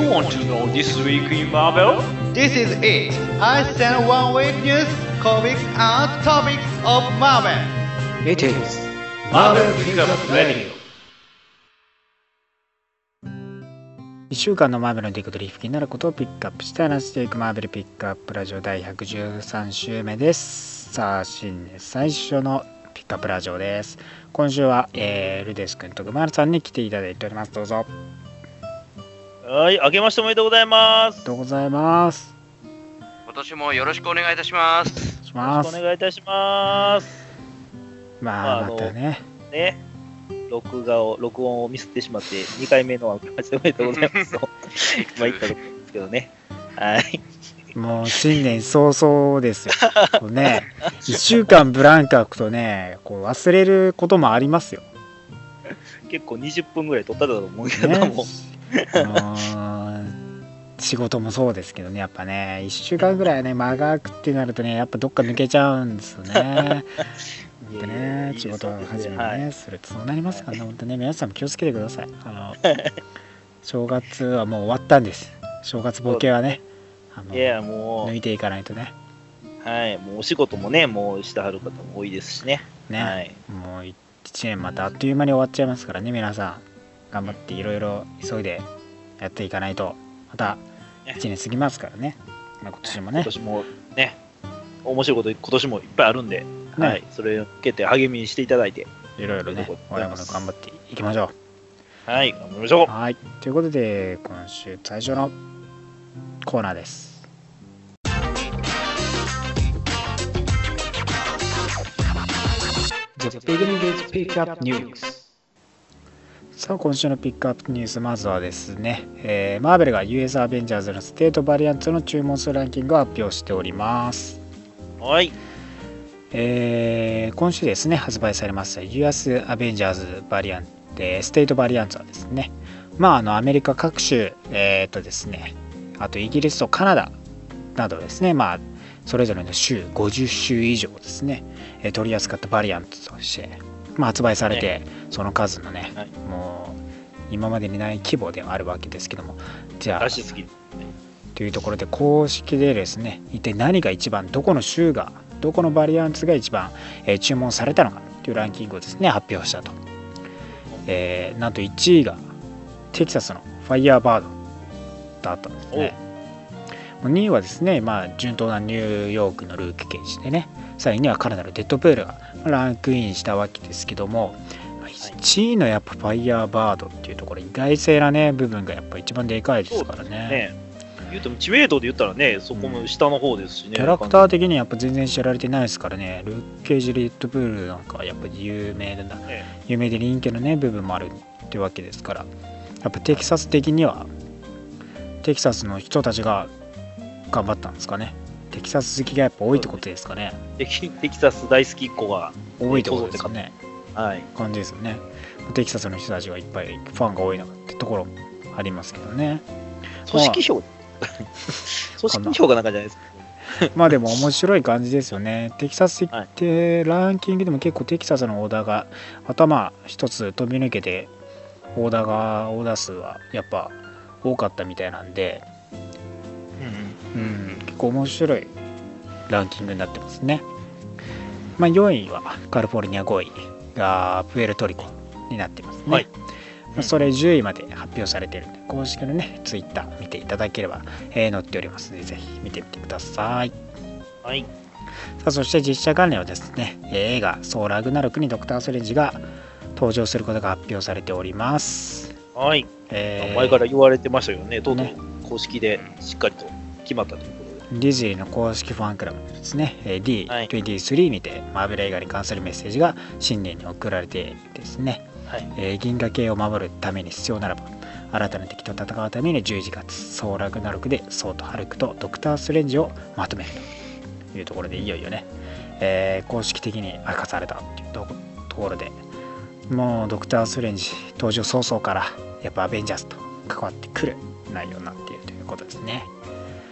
You want to know this week in Marvel? This is it. I send one week news, comics, and topics of Marvel. It is Marvel Pickup Radio. 1週間のマーベルの出来事に気になることをピックアップして話していくマーベルピックアップラジオ第113週目ですさあ新年最初のピックアップラジオです今週は、えー、ルデス君とグマルさんに来ていただいておりますどうぞあはい、明けましておめでとうございます。りがとうございます今年もよろしくお願いいたします。しよろますしくお願いいたします。まあまあまたねね、録画を、録音をミスってしまって、2回目の明けましておめでとうございますと、今言ったところですけどね。はい。もう新年早々ですよこうね1週間ブランク空くとねこう忘れることもありますよ結構20分ぐらい撮ったと思うけどね。も、あのー仕事もそうですけどねやっぱね。1週間ぐらいね間が空くってなるとねやっぱどっか抜けちゃうんですよね。でね。仕事を始めはいねするとそうなりますからね本当ね皆さんも気をつけてください。あの正月はもう終わったんです。正月ボケはねあのいや、も抜いていかないとね。う、はい、もうお仕事もね、もうしてはる方も多いですしね。ね、はい。もう1年またあっという間に終わっちゃいますからね皆さん。頑張っていろいろ急いでやっていかないとまた1年過ぎますからね、まあ、今年もね。今年もね、面白いこと今年もいっぱいあるんで、ねはい、それを受けて励みにしていただいて、いろいろね我々も頑張っていきましょはい、頑張りましょうう。はい。ということで今週最初のコーナーです The beginning is pick up news. さあ今週のピックアップニュースまずはですね、えーマーベルが US アベンジャーズのステートバリアントの注文数ランキングを発表しておりますはい。えー今週ですね発売されました US アベンジャーズバリアントステートバリアンツはですねまああのアメリカ各州えっ、とですねあとイギリスとカナダなどですねまあそれぞれの州50州以上ですね、えー取り扱ったバリアントとして、まあ、発売されて、その数のね、はい。もう今までにない規模ではあるわけですけどもじゃあ。というところで公式でですね一体何が一番どこの州がどこのバリアンツが一番、えー注文されたのかというランキングをですね発表したと、えーなんと1位がテキサスのファイヤーバードだったんですね。2位はですね、まあ、順当なニューヨークのルーク・ケージでねさらにはカナダのデッドプールがランクインしたわけですけども1位のやっぱファイヤーバードっていうところ意外性なね部分がやっぱ一番でかいですからねね。言うても知名度で言ったらね、そこも下の方ですしね。キャラクター的にやっぱ全然知られてないですからねルーク・ケージ・レッドプールなんかはやっぱり有名なね有名で人気のね部分もあるってわけですからやっぱテキサス的にはテキサスの人たちが頑張ったんですかねテキサス好きがやっぱ多いってことですかね。テキ テキサス大好きっ子が、多いってことですかね。はい。感じですよね。テキサスの人たちがいっぱいファンが多いのってところもありますけどね。組織票 組織票がなんかじゃないですか。まあでも面白い感じですよね。テキサス行ってランキングでも結構テキサスのオーダーが頭一つ飛び抜けてオーダーがオーダー数はやっぱ多かったみたいなんで、うん、結構面白いランキングになってますね。まあ4位はカリフォルニア5位がプエルトリコになってますね。はいまあそれ10位まで発表されてるんで公式のねツイッター見ていただければ、えー載っておりますのでぜひ見てみてください。はい。さあそして実写関連はですねえー映画「ソーラグナルク」にドクター・ストレンジが登場することが発表されております。はい。えー前から言われてましたよね。とうとうね公式でしっかりと決まったと。ディズニーの公式ファンクラブでですね、えーはい D23 にてマーベル映画に関するメッセージが新年に送られてですね、はい。えー銀河系を守るために必要ならば新たな敵と戦うために11月ソーラグナルクでソーとハルクとドクター・ストレンジをまとめるというところでいよいよね、えー公式的に明かされたっていうとこところでもうドクター・ストレンジ登場早々からやっぱアベンジャーズと関わってくる内容になっているということですね。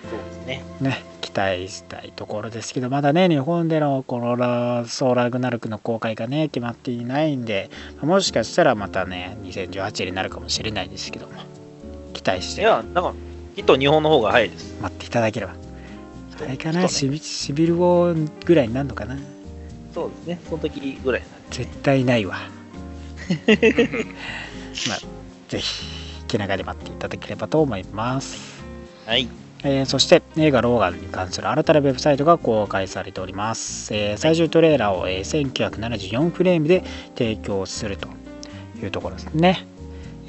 そうですね。ね、期待したいところですけどまだね日本でのこのラソーラグナルクの公開がね決まっていないんでもしかしたらまたね2018になるかもしれないですけども期待していや、なんか、きっと日本の方が早いです。待っていただければあれかきっとねなシビシビルぐらいになるのかな？そうですね。その時ぐらいなんで絶対ないわ まあぜひ気長で待っていただければと思いますはい。えーそして映画「ローガン」に関する新たなウェブサイトが公開されております、えー最終トレーラーを、えー1974フレームで提供するというところですね、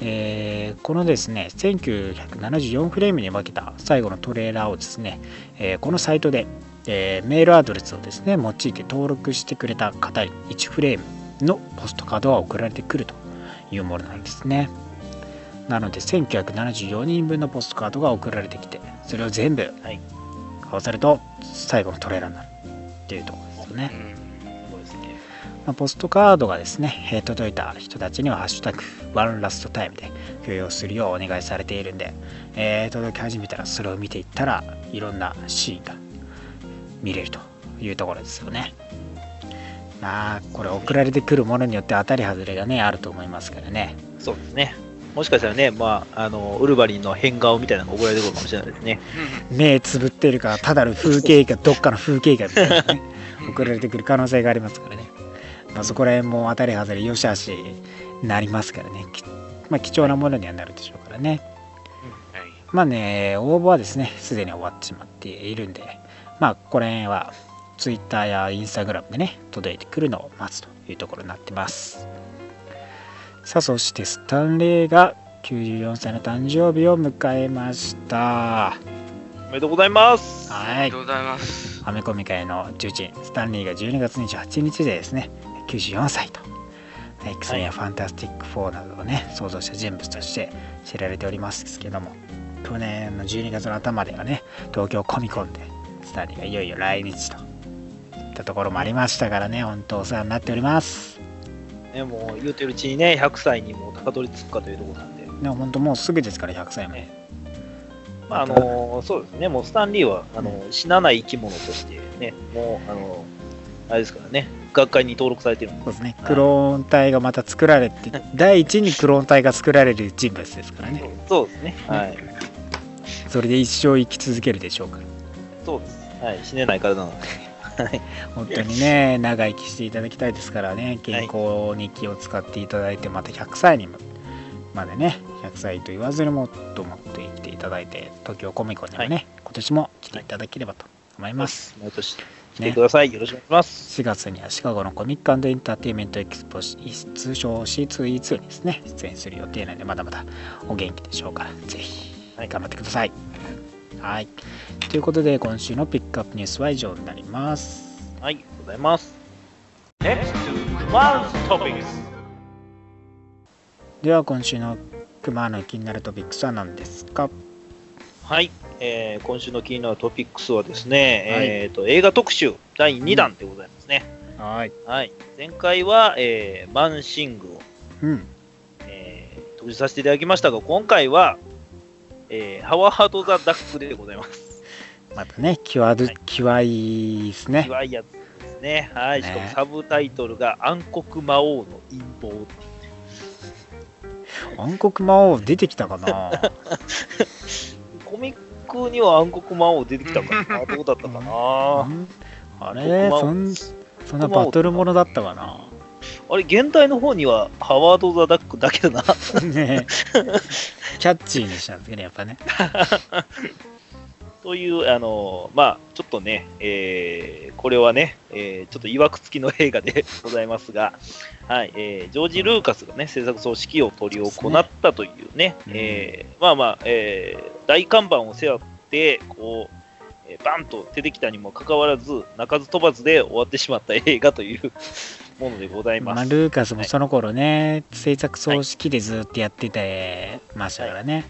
えーこのですね1974フレームに分けた最後のトレーラーをですね、えーこのサイトで、えーメールアドレスをですね用いて登録してくれた方に1フレームのポストカードが送られてくるというものなんですね。なので1974人分のポストカードが送られてきてそれを全部はい。合わせると最後のトレーラーになるっていうところですよね。まあ、ポストカードがですねえー届いた人たちには「ハッシュタグワンラストタイム」で共有するようお願いされているんで、えー届き始めたらそれを見ていったらいろんなシーンが見れるというところですよね。まあこれ送られてくるものによって当たり外れがねあると思いますからね。そうですね。もしかしたらね、まあ、あの、ウルヴァリンの変顔みたいなのが送られてくるかもしれないですね。目つぶってるかただの風景かどっかの風景かみたいなね。送られてくる可能性がありますからね、まあ、そこら辺も当たり外れよしあしなりますからね、きまあ、貴重なものにはなるでしょうからね。はい。まあね応募はですねすでに終わってしまっているんでまあここら辺は Twitter や Instagram でね届いてくるのを待つというところになってますさあそしてスタンレーが94歳の誕生日を迎えました。おめでとうございます。はい。ありがとうございます。アメコミ界の重鎮スタンリーが12月28日でですね。94歳と。X メンやファンタスティック4などをね創造した人物として知られておりますけども。去年の12月の頭ではね東京コミコンでスタンリーがいよいよ来日といったところもありましたからね本当お世話になっておりますね、もう言うてるうちにね、100歳にも高取りつくかというところなんで、でも本当もうすぐですから100歳もね。まあ、あのそうですね、もうスタンリーはあの死なない生き物としてね、もう、あのあれですからね、学会に登録されてるんで。すね。クローン体がまた作られて第一にクローン体が作られる人物ですからね。そうですね、はい、それで一生生き続けるでしょうから。そうです、はい、死ねない体なので、はい、本当にね長生きしていただきたいですからね健康に気を使っていただいてまた100歳にまでね100歳と言わずにもっともっと生きていただいて東京コミコンにもね、はい。今年も来ていただければと思います、毎年来てください、よろしくお願いします。4月にはシカゴのコミックエンターテインメントエキスポ通称 C2E2 にですね出演する予定なのでまだまだお元気でしょうからぜひはい。頑張ってくださいはい。ということで今週のピックアップニュースは以上になります。はい、ありがとうございます。Next to Tomorrow's Topics. では今週の熊の気になるトピックスは何ですか？はい、えー今週の気になるトピックスはですね、はい。えーと映画特集第2弾でございますね。はい。はい、前回は、えーマンシングを、うん。えー特集させていただきましたが、今回は、えーハワード・ザ・ダックでございます。またね際どはい。際いいですね。いわいやつですね。はい、ね。しかもサブタイトルが暗黒魔王の陰謀。暗黒魔王出てきたかな？コミックには暗黒魔王出てきたかな？どうだったかな？うん。あれそんそんなバトルものだったかな？あれ、現代の方にはハワード・ザ・ダックだけだな。ねキャッチーにしたんですけどねやっぱね。という、あのまあ、ちょっとね、えーこれはね、えーちょっと曰く付きの映画で ございますが、はい、えージョージ・ルーカスがね、制作総指揮を執り行ったというね、うん。えーまあまあ、えー大看板を背負って、こう、えーバンと出てきたにもかかわらず、鳴かず飛ばずで終わってしまった映画というものでございます。まあ、ルーカスもその頃ね、制作総指揮でずっとやっててましたからね、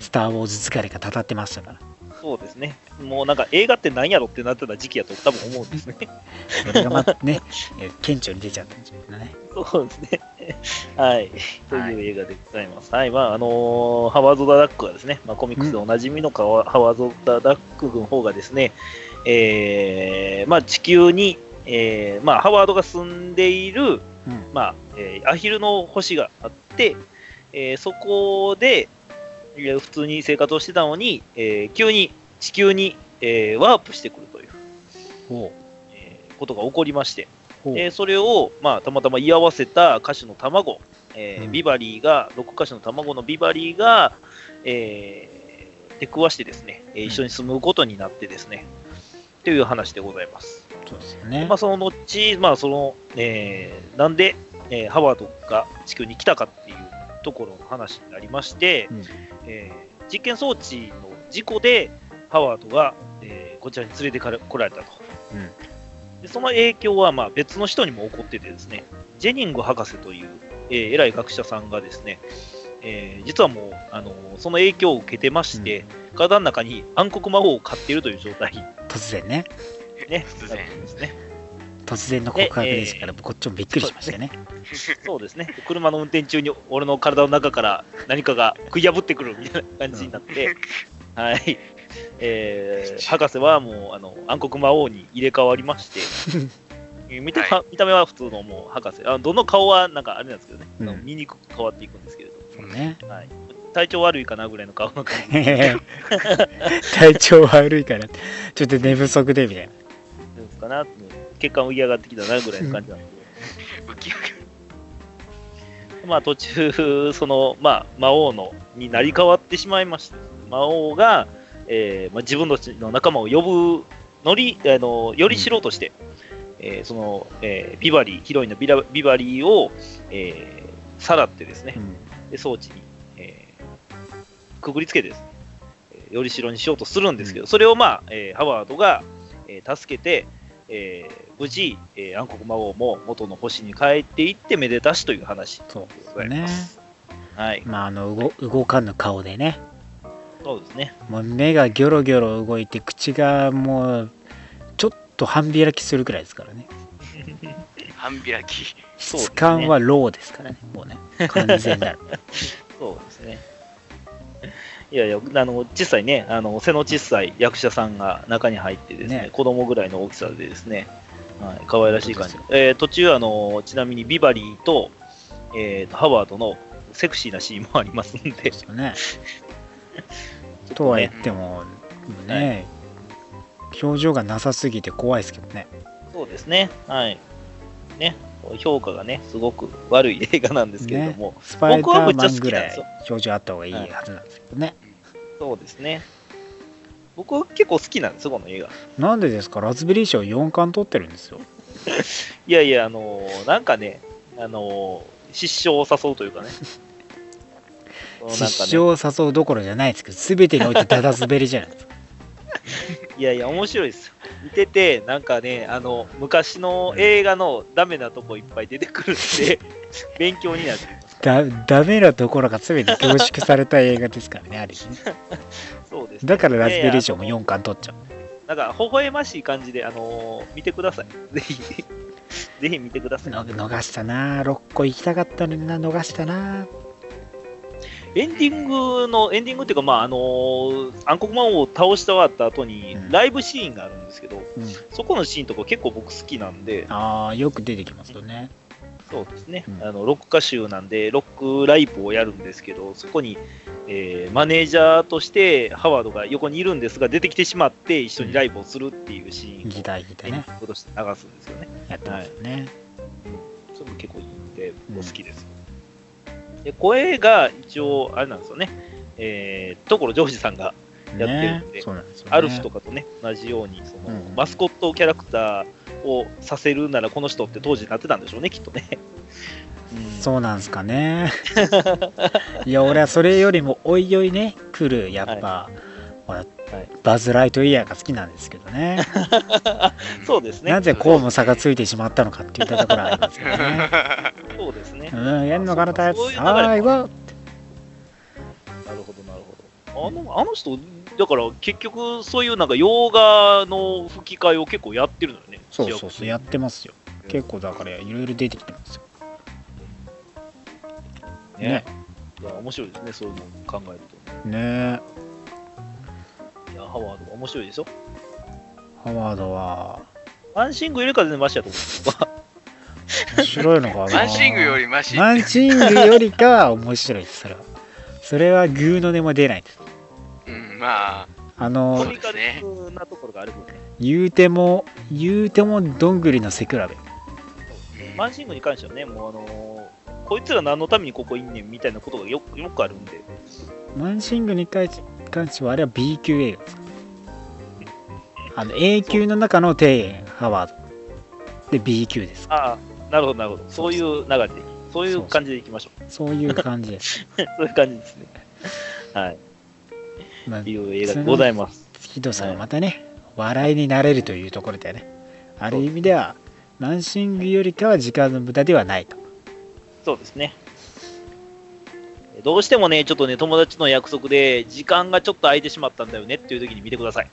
スター・ウォーズ疲れがたたってましたからそうですね。もうなんか映画って何やろってなってた時期やと多分思うんですね。それがまたねえ顕著に出ちゃったんじゃないかなねそうですね。はい。という映画でございます。はい。まあ、あのーハワード・ザ・ダックはですね、まあ、コミックスでおなじみのハワード・ザ・ダック軍方がですね、えーまあ、地球に、えーまあ、ハワードが住んでいる、うん。まあ、えーアヒルの星があって、えーそこで、普通に生活をしてたのに、えー急に地球に、えーワープしてくるという、ほえーことが起こりまして、うほう。でそれを、まあ、たまたま居合わせた歌手の卵、えーうん。ビバリーが、ロック歌手の卵のビバリーが、えー出くわしてですね、えー一緒に住むことになってですね、という話でございます。そうですよね。まあ、その後、まあ、その、えーなんで、えーハワードが地球に来たかっていうところの話になりまして、うん。えー実験装置の事故でハワードが、えーこちらに連れてかれ来られたと。うん。でその影響はまあ別の人にも起こっててですね、ジェニング博士という、えー偉い学者さんがですね、えー実はもう、あのーその影響を受けてまして、体の中に暗黒魔王を飼っているという状態に、突然ねね、突然ですね。突然の告白でしたから、こっちもびっくりしましたよね。そうですね。車の運転中に俺の体の中から何かが食い破ってくるみたいな感じになって、はい。えー、博士はもうあの暗黒魔王に入れ替わりまして、え ー見たは見た目は普通のもう博士。あ、どの顔はなんかあれなんですけどね、うん。あの見にくく変わっていくんですけれど、ね。はい、体調悪いかなぐらいの顔の 体調悪いからちょっと寝不足でみたいなかな、血管浮き上がってきたなぐらいの感じなんで。浮き上がる。まあ途中、その、まあ、魔王のになり変わってしまいました。魔王が、えーまあ、自分たちの仲間を呼ぶのり、あの、より知ろうとして、えーその、えービバリー、ヒロインのビラビバリーを、えーさらってですね、うんで装置に、えーくぐりつけてですね、えーよりしろにしようとするんですけど、それをまあ、えーハワードが、えー助けて、えー無事、えー暗黒魔王も元の星に帰っていってめでたしという話そうでございます。はい、まああの動動かぬ顔でねそうですね。もう目がギョロギョロ動いて口がもうちょっと半開きするくらいですからね 半開き。質感はローですからねもうね完全なる そうですね。いやいや、あの、小さいね、あの、背の小さい役者さんが中に入ってですね、ね。子供ぐらいの大きさでですね、はい、可愛らしい感じ。えー途中、あの、ちなみにビバリーと、えーとハワードのセクシーなシーンもありますんで、ですよね。ちょっとは言ね、ってもね、表情がなさすぎて怖いですけどね。そうですね、はい。ね、評価がね、すごく悪い映画なんですけれども、スパイダ僕はめっちゃーマンぐらい表情あった方がいいはずなんですけどね、そうですね。僕結構好きなんですよ、この映画。なんでですか？ラズベリー賞4冠取ってるんですよ。いやいや、あのーなんかね、あのー失笑を誘うという かね。失笑を誘うどころじゃないですけど全てにおいてダダ滑りじゃないですか。ね、いやいや、面白いですよ。見てて、なんかね、あの、昔の映画のダメなとこいっぱい出てくるんで、勉強になってます。だダメなところが全て凝縮された映画ですからねあるねそうです、ね。だからラズベリー賞もいやいや4冠取っちゃうなんか、微笑ましい感じで、あのー見てください。ぜひ、ぜひ見てください。の逃したな6個行きたかったのにな逃したなエンディングの、エンディングっていうか、まあ、あのー暗黒魔王を倒して終わった後にうん、ライブシーンがあるんですけど、うん。そこのシーンとか結構僕好きなんで、ああよく出てきますよね。そうですね、うん。あのロック歌手なんで、ロックライブをやるんですけど、そこに、えーマネージャーとしてハワードが横にいるんですが、出てきてしまって、一緒にライブをするっていうシーンをギター弾いてねとして流すんですよね。やってますよね、それも結構いいんで、僕好きです。で声が一応、あれなんですよね、えー、所ジョージさんがやってるんでねんでね。アルフとかとね、同じようにその、うん。マスコットキャラクターをさせるなら、この人って当時なってたんでしょうね、きっとね。うん。そうなんすかね。いや俺はそれよりもおいおいね来るやっぱ、ほらバズ・ライトイヤーが好きなんですけどね。そうですね。なぜこうも差がついてしまったのかっていったところはありますけどね。そうですね。うんやんのかなたやつそういなるほど、なるほど。あのあの人、だから結局、そういうなんか洋画の吹き替えを結構やってるのよね。そうそうそうやってますよ。結構だからいろいろ出てきてますよ。ね。ね。面白いですね、そういうのを考えると。ね。いや、ハワード面白いでしょ？ハワードは。マンシングよりか全然マシやと思う。面白いのかな。マンシングよりマシ。マンシングよりかは面白い。ですそれは。それはグーの音も出ない。ですうん、まあ、あコのミカルなところがある分ね。言うても言うてもどんぐりの背比べ。うん。マンシングに関してはね、もうあのーこいつら何のためにここいんねんみたいなことがよくよくあるんで、マンシングに関し関してはあれは B 級映画ですあの A 級の中の底辺ハワードで B 級ですああ、なるほど、なるほど、そういう流れでそういう感じでいきましょう。そういう感じです、そういう感じですね。はい。まあ、いう映画でございます。ヒドさんはまたね、笑いになれるというところでねある意味ではマンシングよりかは時間の無駄ではないとそうですね。どうしてもね、ちょっとね、友達との約束で、時間がちょっと空いてしまったんだよねっていう時に見てください。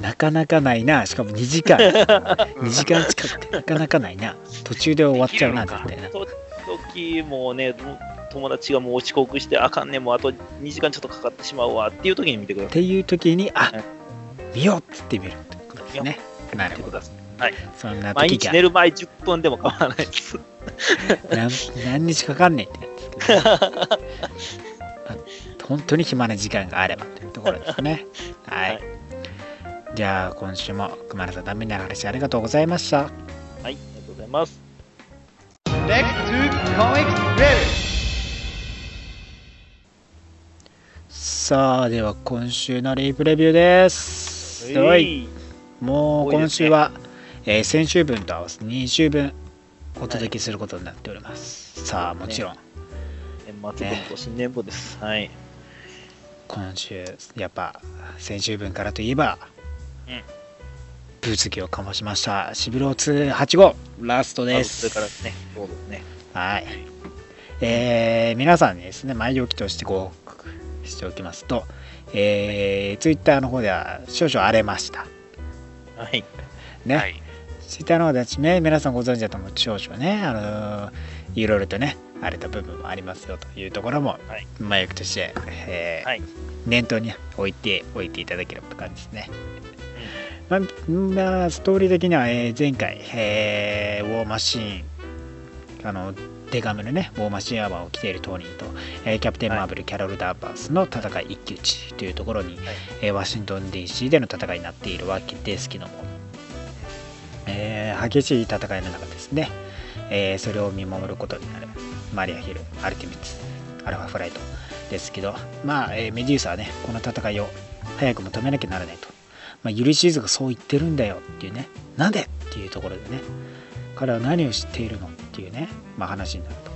なかなかないなしかも2時間 2時間近くてなかなかないな途中で終わっちゃうなできるのか？みたいなと時もね、友達がもう遅刻して、あかんねもうあと2時間ちょっとかかってしまうわっていう時に見てください。っていう時にあはい見ようっつって見るってことですねなるほど。はい。そんな毎時が日寝る前10分でも構わないです。何何日かかんねえって 本当に暇な時間があればというところですね。はい、はい。じゃあ今週も熊原さんダメな話ありがとうございました。はい、ありがとうございます。さあでは今週のリープレビューです。ははい。い。もう今週は、えー先週分と合わせて2週分お届けすることになっております、さあもちろん年末分と新年分です。はい。今週やっぱ先週分からといえば、うん物議を醸しましたシビロー285ラストでそれすからですね、そうですね。はいえー皆さんにですね前置きとしてご報告しておきますと、えー、ツイッターの方では少々荒れましたはい。ね、はい。ツイッターの方ではね皆さんご存知だと思う少々ねあのーいろいろとね荒れた部分もありますよというところも、はい。前置きとして、えーはい。念頭に置いておいていただければと感じですね。まあ、まあストーリー的には、えー前回、えーウォーマシーン、あの、デカムのね、ウォーマシーンアーマーを着ているトニーと、えーキャプテン・マーベル、キャロル・ダーバースの戦い一騎打ちというところに、えーワシントン DC での戦いになっているわけですけども、えー激しい戦いの中ですね、えーそれを見守ることになるマリア・ヒル、アルティメッツ、アルファフライトですけど、まあ、えーメデューサはね、この戦いを早くも止めなきゃならないと。まあ、ユリシーズがそう言ってるんだよっていうね、なんでっていうところでね、彼は何を知っているのっていうね、まあ、話になると。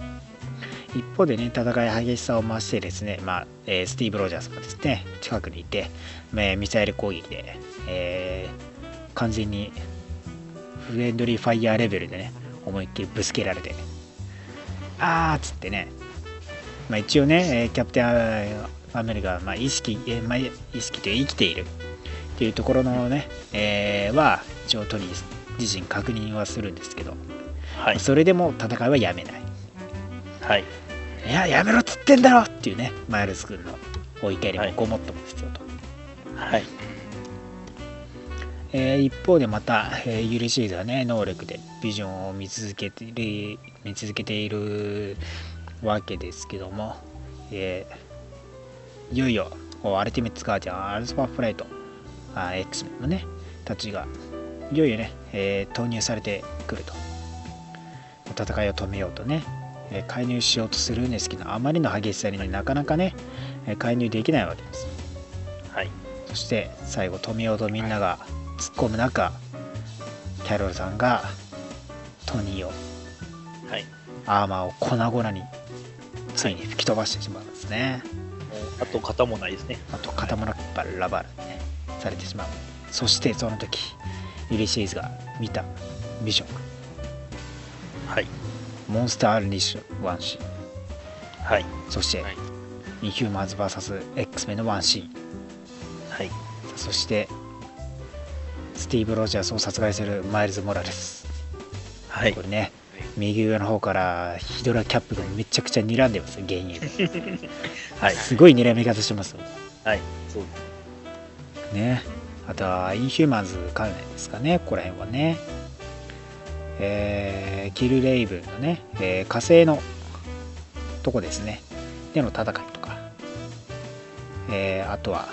一方でね、戦い激しさを増してですね、まあえースティーブ・ロジャースがですね、近くにいて、えーミサイル攻撃で、えー完全にフレンドリーファイヤーレベルでね、思いっきりぶつけられて、あーっつってね、まあ、一応ね、えーキャプテンアメリカは、まあ、意識、えーまあ、意識という生きているっていうところのね、えーは一応トニー自身確認はするんですけど、はい。それでも戦いはやめない。はい。いや、やめろっつってんだろっていうね、マイルス君のお怒りもはいごもっともですよと。はい。えー一方でまた、えーユリシーズはね、能力でビジョンを見続けている見続けているわけですけども、えーいよいよアルティメッツガーディアン、アルスパフライト、あ X メンのね、たちがいよいよね、えー投入されてくると。戦いを止めようとね、えー介入しようとするんですけど、あまりの激しさにねなかなかね、えー介入できないわけです。はい。そして最後止めようとみんなが突っ込む中、キャロルさんがトニーをはい。アーマーを粉々についに吹き飛ばしてしまうんですね。もうあと型もないですね。あと塊バラバラに、ね、されてしまう。そしてその時ユリシーズが見たビジョンはい。モンスター・アンリッシュワンシーンはい。そして、はいインヒューマンズ VSX メンのワンシーンはい。そしてスティーブ・ロジャースを殺害するマイルズ・モラレスはいこ。れね右上の方からヒドラキャップがめちゃくちゃ睨んでますよ幻影ではい。すごい睨み方してますよはい。そうです。ねあとはインヒューマンズ関連ですかねここら辺はねえーキル・レイブンのね、えー火星のとこですねでの戦いとかえーあとは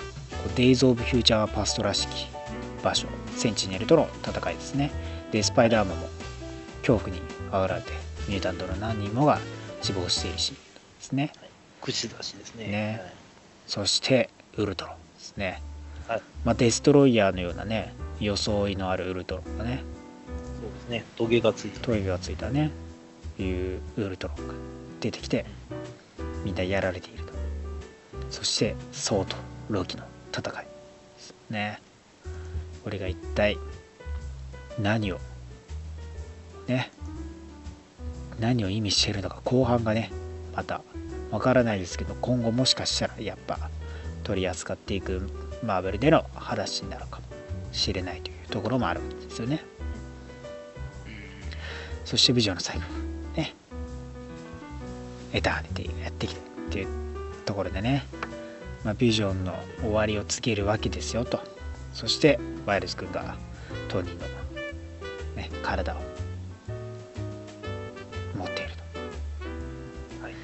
デイズ・オブ・フューチャー・パストらしき場所センチネルとの戦いですね。でスパイダーマンも恐怖に煽られてミュータントの何人もが死亡しているシーンですね。口出しですね。ね。はい。そしてウルトロンですね、はい。まあ、デストロイヤーのようなね装いのあるウルトロンがね。そうですね。トゲがついてトイがついたね。いうウルトロンが出てきてみんなやられていると。そしてソウとロキの戦いですねこれが一体何をね何を意味してるのか後半がねまたわからないですけど今後もしかしたらやっぱ取り扱っていくマーベルでの話になるかもしれないというところもあるんですよね。そしてビジョンの最後ねエターニティがやってきてっていうところでね、まあ、ビジョンの終わりを告げるわけですよと。そしてワイルス君がトニーの、ね、体を持っていると、はい、っ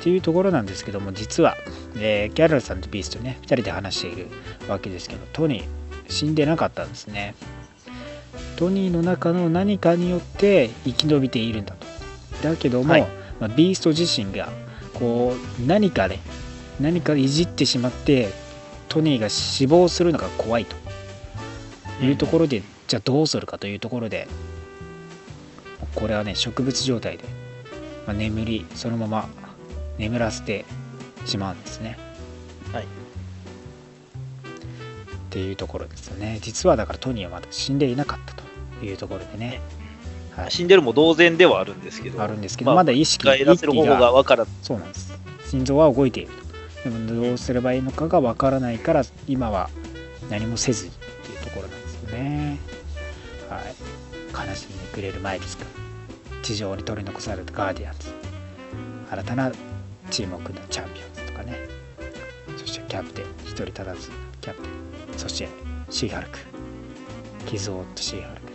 ていうところなんですけども実は、えーギャラルさんとビーストね2人で話しているわけですけどトニー死んでなかったんですね。トニーの中の何かによって生き延びているんだと。だけども、はい。まあ、ビースト自身がこう何かで何かいじってしまってトニーが死亡するのが怖いというところで、じゃあどうするかというところでこれはね植物状態で、まあ、眠りそのまま眠らせてしまうんですね。はい。っていうところですよね。実はだからトニーはまだ死んでいなかったというところでね、はい、死んでるも同然ではあるんですけど。あるんですけど、まだ意識が得らせる方法がわからず。そうなんです。心臓は動いていると。でもどうすればいいのかがわからないから今は何もせずにね。はい。悲しみにくれるマイルス君地上に取り残されたガーディアンズ。新たなチームを組んだチャンピオンズとかね。そしてキャプテン一人足らずキャプテン。そしてシーハルク。傷を負ったシーハルク。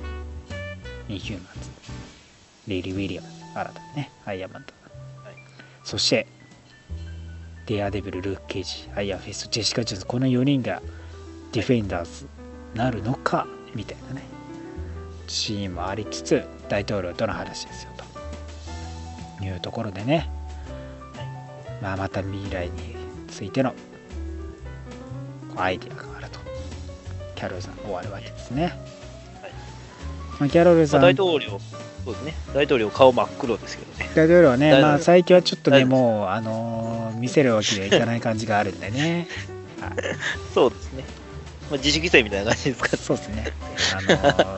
インヒューマンズ。リリー・ウィリアムズ新たにねアイアンマンとそしてデアデビル、ルーク・ケイジ、アイアンフェイス、ジェシカ・ジョーンズ、この4人がディフェンダーズ。なるのかみたいなね。シーンもありつつ大統領との話ですよと。いうところでね、まあ、また未来についてのアイディアがあると。キャロルさん終わるわけですね、まあ、キャロルさん。まあ、大統領、そうですね。大統領顔真っ黒ですけどね。大統領はね、まあ、最近はちょっとね、もう、あのー見せるわけにはいかない感じがあるんでね。はい、そうですね。まあ、自主規制みたいな感じですか？そうですね。あの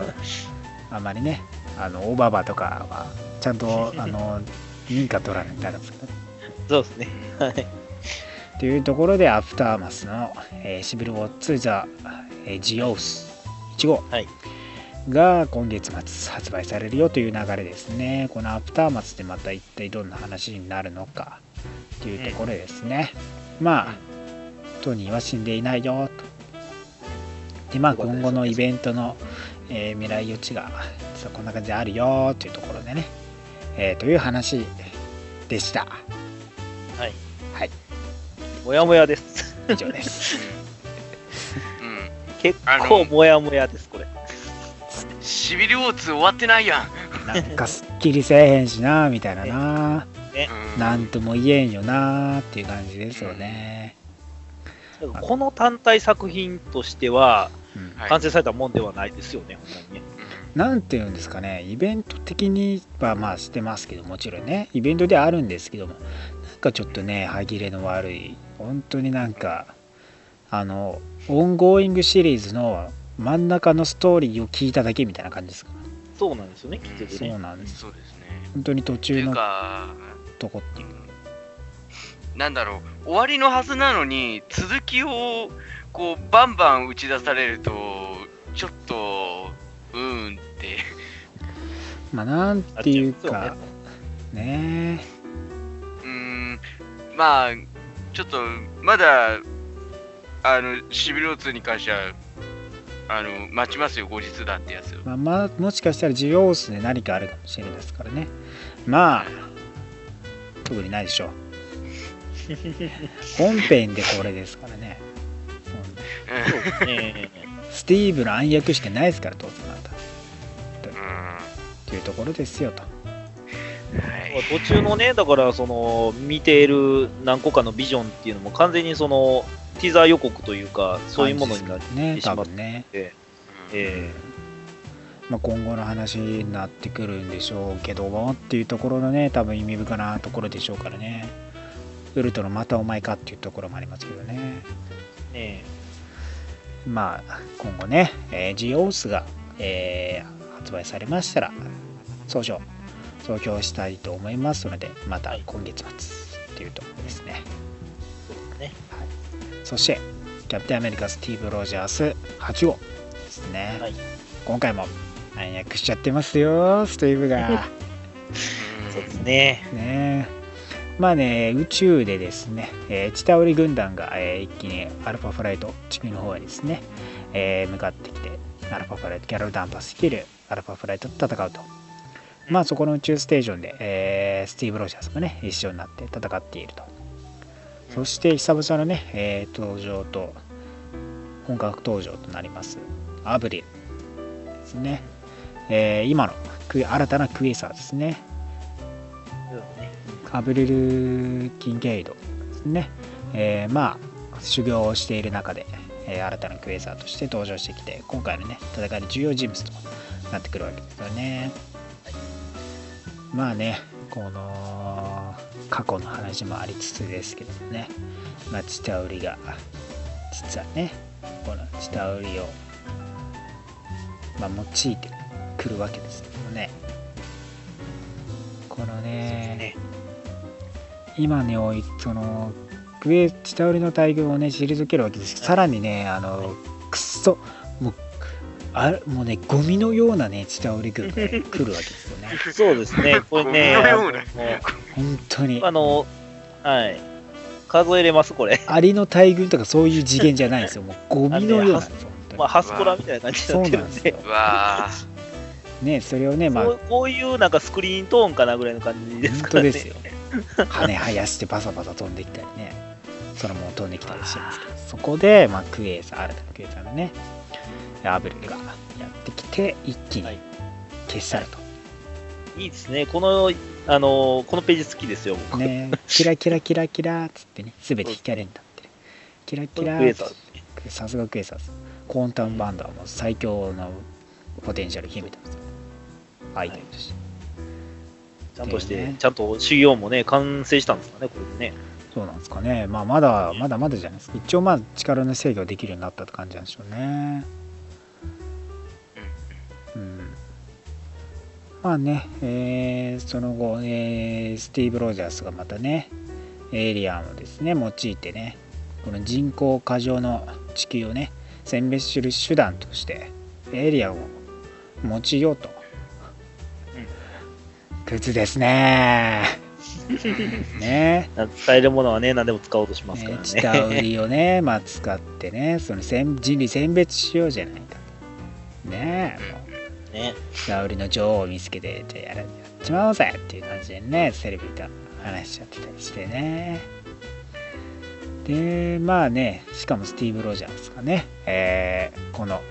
ー あんまりね、あの、オババとかは、ちゃんと、あのー認可取らないとダメですけどね。そうですね。はい。というところで、アフターマスの、えーシビル・ウォッツ・ザ・えージオウス1号はいが今月末発売されるよという流れですね。このアフターマスでまた一体どんな話になるのかというところですね。まあ、トニーは死んでいないよと。で、まあ、今後のイベントの、えー未来予知が実はこんな感じであるよというところでね、えーという話でした。はい。はい、もやもやです。以上です。うん。結構もやもやです、これ。シビルウォーツ終わってないやん。なんかすっきりせえへんしな、みたいなな。うんなんとも言えんよなっていう感じですよね。この単体作品としては、うんはい完成されたもんではないですよね、ほんまにね。なんていうんですかね、イベント的にはまあしてますけど、もちろんね、イベントではあるんですけども、なんかちょっとね、歯切れの悪い、本当になんか、あの、 ongoing シリーズの真ん中のストーリーを聞いただけみたいな感じですか？そうなんですよね、結局そうね。なんです。そうですね。本当に途中のか、とこっていう。なんだろう、終わりのはずなのに、続きをこうバンバン打ち出されると、ちょっと、うーんって。まあ、なんていうか、ねうーん、まあ、ちょっと、まだ、あの、シビルオ2に関しては、あの、待ちますよ、後日だってやつを。まあ、まあ、もしかしたらジオウスで何かあるかもしれないですからね。まあ、特にないでしょう。本編でこれですからね。うんねスティーブの暗躍してないですから、当然また。というところですよと。い。途中のね、だからその見ている何個かのビジョンっていうのも完全にそのティザー予告というか、そういうものになってね、しまっ多分ね。て、えまあ、今後の話になってくるんでしょうけどもっていうところのね多分意味深なところでしょうからねウルトラまたお前かっていうところもありますけどねーねまあ今後ね、えー、ジオースが、えー発売されましたら総称総評したいと思いますのでまた今月末っていうところですね、そうですね。そしてキャプテンアメリカスティーブ・ロジャース8号ですね、はい。今回も暗躍しちゃってますよスティーブが。そうですね。ねまあね宇宙でですね、えー、チタオリ軍団が、えー一気にアルファフライト地球の方へですね、えー向かってきてアルファフライトキャロル・ダンパス率いるアルファフライトと戦うと。まあそこの宇宙ステーションで、えースティーブ・ロジャースもね一緒になって戦っていると。そして久々のね、えー登場と本格登場となりますアブリルですね、えー今の新たなクエーサーですね。アブリル・キンゲイドですね、えーまあ修行をしている中で、えー新たなクエーサーとして登場してきて今回のね戦いで重要人物となってくるわけですよね。まあねこの過去の話もありつつですけどもね、まあ、チタウリが実はねこのチタウリを、まあ、用いてくるわけですけどもね。このね。今ねおいそのクエチタウリの大群をね退けるわけです。さらにねあのくっそもうあもうねゴミのようなねチタウリ軍がね来るわけですよね。そうですね。これね、ゴミのよう本当に。あの、はい。数えれます、これ。アリの大群とかそういう次元じゃないんですよ。もうゴミのようなに。まあ、ハスコラみたいな感じになってるんで。そうなんですよ。うわねそれをねまあ。こうこういうなんかスクリーントーンかなぐらいの感じですからね。本当ですよ 羽生やしてバサバサ飛んできたりね。そのまま飛んできたりしてますけど。そこで、まあ、クエーサー新たなクエーサーのねアブリルがやってきて一気にはい。消し去ると、い。いですね。この、あの、このページ好きですよ、僕。ね。キラキラキラキラっつってね。全て光るんだってキラキラクエーサー。さすがクエーサーです。コーンタウンバンドはもう最強のポテンシャル秘めてますアイテムとして、ちゃんとして、ね。ちゃんと修行もね、完成したんですかね、これでね。そうなんですかね。まあまだまだまだじゃないです。か一応まあ力の制御できるようになったって感じなんでしょうね。うん。まあね、えーその後、えースティーブ・ロジャースがまたねエイリアンをですね用いてねこの人口過剰の地球をね選別する手段としてエイリアンを用いようと、グズですね ね使えるものはね、何でも使おうとしますからね、チタウね。リをね、まあ、使ってね、その選人類選別しようじゃないかと。ねえ、もう、ねチタウリの女王を見つけて、じゃあやらやっちまおうぜっていう感じでね、セレブと話しちゃってたりしてね。で、まあね、しかもスティーブ・ロジャースがね、えーこの、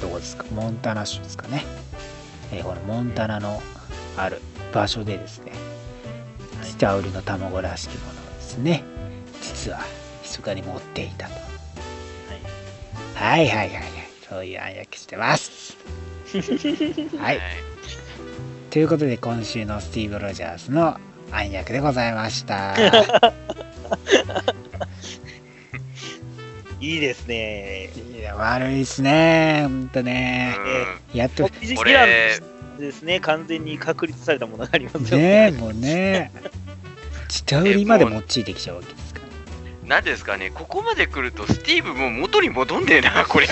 どこですか、モンタナ州ですかね。えーこのモンタナのある場所でですね、チタウリの卵らしきものをですね、実は密かに持っていたと。はいはいはいはい、そういう暗躍してます。はい、ということで今週のスティーブ・ロジャースの暗躍でございました。いいですね。いや悪いっすね、ほんとね。やっと、フィジこれですね、完全に確立されたものがありますよねもうね、チタウリまで用いてきちゃうわけですから。なんですかね、ここまで来ると、スティーブもう元に戻んねえな、こりゃ。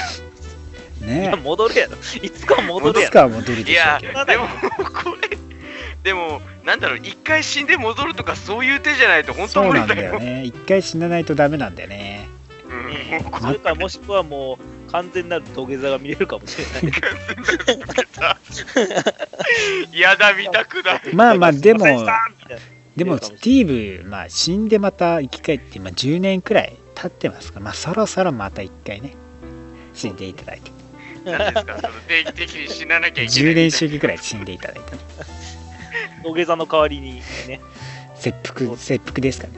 いねや、戻るやろ。いつか戻いつるやろ。かは戻るいでしょうや、けど。でも、これ、でも、なんだろう、一回死んで戻るとか、そういう手じゃないと、本当そうなん無理だよ。だよね。一回死なないとダメなんだよね。それかもしくはもう完全なる土下座が見れるかもしれない。やだ、見たくない。まあまあ、でもでもスティーブ、まあ、死んでまた生き返って、まあ、10年くらい経ってますから、まあ、そろそろまた一回ね死んでいただいて。何ですかその定期的に死ななきゃいけな10い。年周期くらい死んでいただいてね 土下座の代わりにね、切腹切腹ですかね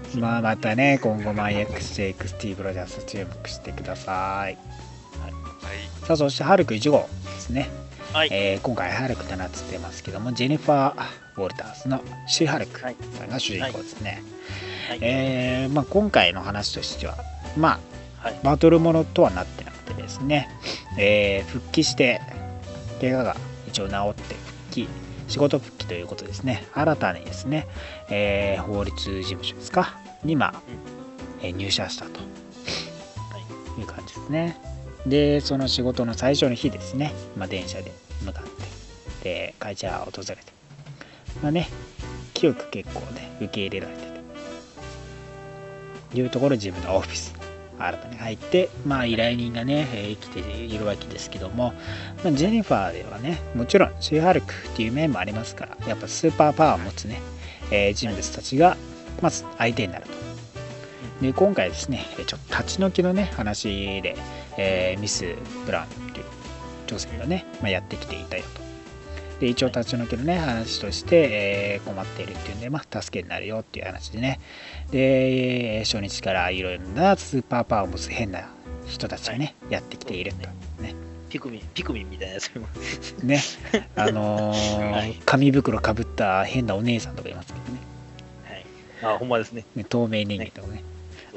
まあまたね今後マイ X ジェイクスティーブ・ロジャース注目してください。はい。さあそしてハルク1号ですね、はい。えー今回ハルク7つってますけどもジェニファー・ウォルターズのシー・ハルクさんが主人公ですね、はい。えーまあ、今回の話としてはまあはい。バトルものとはなってなくてですね、えー復帰して怪我が一応治って復帰仕事復帰ということですね。新たにですね、えー法律事務所ですか？にまあ、えー入社したと。い。う感じですね。でその仕事の最初の日ですね、まあ、電車で向かって。で会社を訪れて。まあね清く結構ね受け入れられてというところ自分のオフィス。新たに入って、まあ、依頼人がね、えー来ているわけですけども、まあ、ジェニファーではねもちろんシーハルクっていう面もありますからやっぱスーパーパワーを持つね、えー人物たちがまず相手になると。で今回ですねちょっと立ち退きのね話で、えーミス・ブラウンという女性がね、まあ、やってきていたよと。で一応立ち退きのね話として、えー困っているっていうんで、まあ、助けになるよっていう話でね。で初日からいろいろなスーパーパワーを持つ変な人たちがね、やってきていると。ねピクミン、ピクミンみたいなやつも。ねあのー はい紙袋かぶった変なお姉さんとかいますけどねはい。あ、ほんまですね。ね透明人間とかね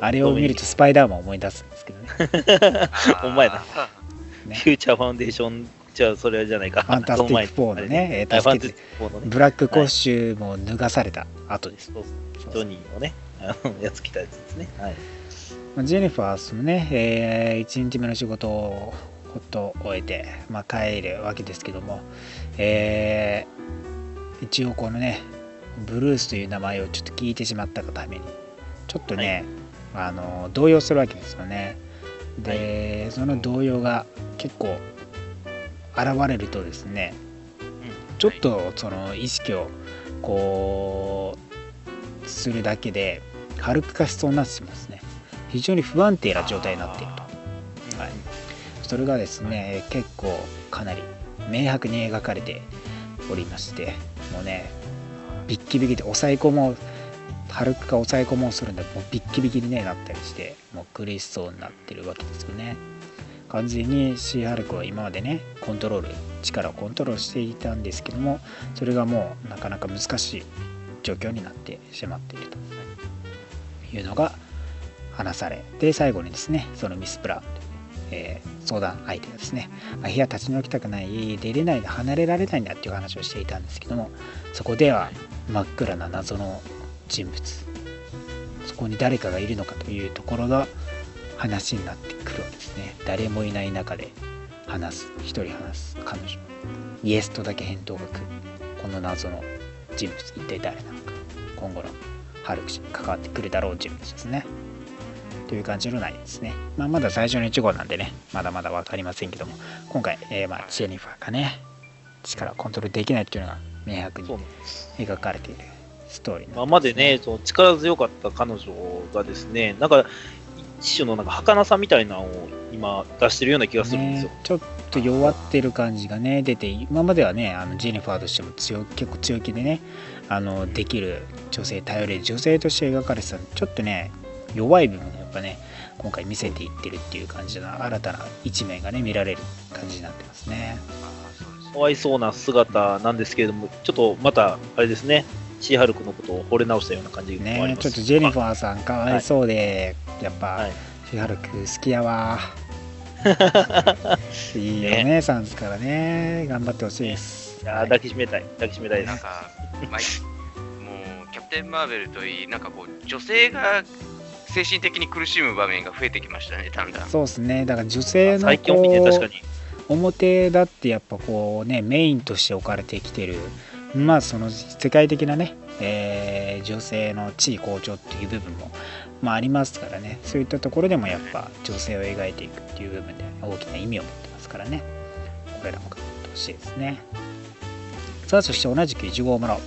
あれを見るとスパイダーマンを思い出すんですけどね ほんまやなあ ねフューチャーファウンデーション、じゃあそれじゃないか。ファンタスティック4のね助けてティック4のね。ブラックコスチュームを脱がされた後ですそうジョニーのね、あのやつ来たやつですね。はい。まあジェニファーそのね、え1日目の仕事をほっと終えて、まあ、帰るわけですけども、えー一応このねブルースという名前をちょっと聞いてしまったがためにちょっとね、あの動揺するわけですよね。で、その動揺が結構現れるとですねちょっとその意識をこうするだけで軽く化しそうになってしまうんですね。非常に不安定な状態になっていると。はいそれがですね結構かなり明白に描かれておりましてもうねビッキビキで抑え込もう軽くか抑え込もうするんだもうビッキビキに、ね、なったりしてもう苦しそうになってるわけですよね。完全にシーハルクは今までねコントロール力をコントロールしていたんですけどもそれがもうなかなか難しい状況になってしまっているというのが話されで最後にですねそのミス・プランえー相談相手がですね、まあ部屋立ち退きたくない出れないで離れられないんだっていう話をしていたんですけどもそこでは真っ暗な謎の人物そこに誰かがいるのかというところが話になってくるわけですね。誰もいない中で話す一人話す彼女イエスとだけ返答が来る。この謎の人物一体誰なのか。今後のハルク氏に関わってくるだろう人物ですねという感じの内容ですね。まあ、まだ最初の1号なんでね、まだまだ分かりませんけども、今回、えーまあ、ジェニファーがね、力をコントロールできないっていうのが明白に。描かれているストーリー今までね、その力強かった彼女がですね、なんか、一種のなんか儚さみたいなのを今出してるような気がするんですよね。、ちょっと弱ってる感じがね出て今まではねあのジェニファーとしても強結構強気でねあのできる女性頼れる女性として描かれてたのちょっとね弱い部分をやっぱね今回見せていってるっていう感じの新たな一面がね見られる感じになってますね。かわいそうな姿なんですけれども、ちょっとまた、あれですね、シーハルクのことを惚れ直したような感じもありますねちょっとジェニフー。ァーさんかわいそうで、やっぱ、はい。シハルク好きやわ。いいお姉さんですからね。頑張ってほしいです。いやー抱きしめたい、抱きしめたいです。なんか、まあ、もう、キャプテン・マーベルといい、なんかこう、女性が精神的に苦しむ場面が増えてきましたね、だんだん。そうですねだから女性の最近見てこう確かに。表だってやっぱこうねメインとして置かれてきてるまあその世界的なね、えー女性の地位向上っていう部分も、まあ、ありますからねそういったところでもやっぱ女性を描いていくっていう部分で大きな意味を持ってますからねこれらも頑張ってほしいですねさあそして同じく1号村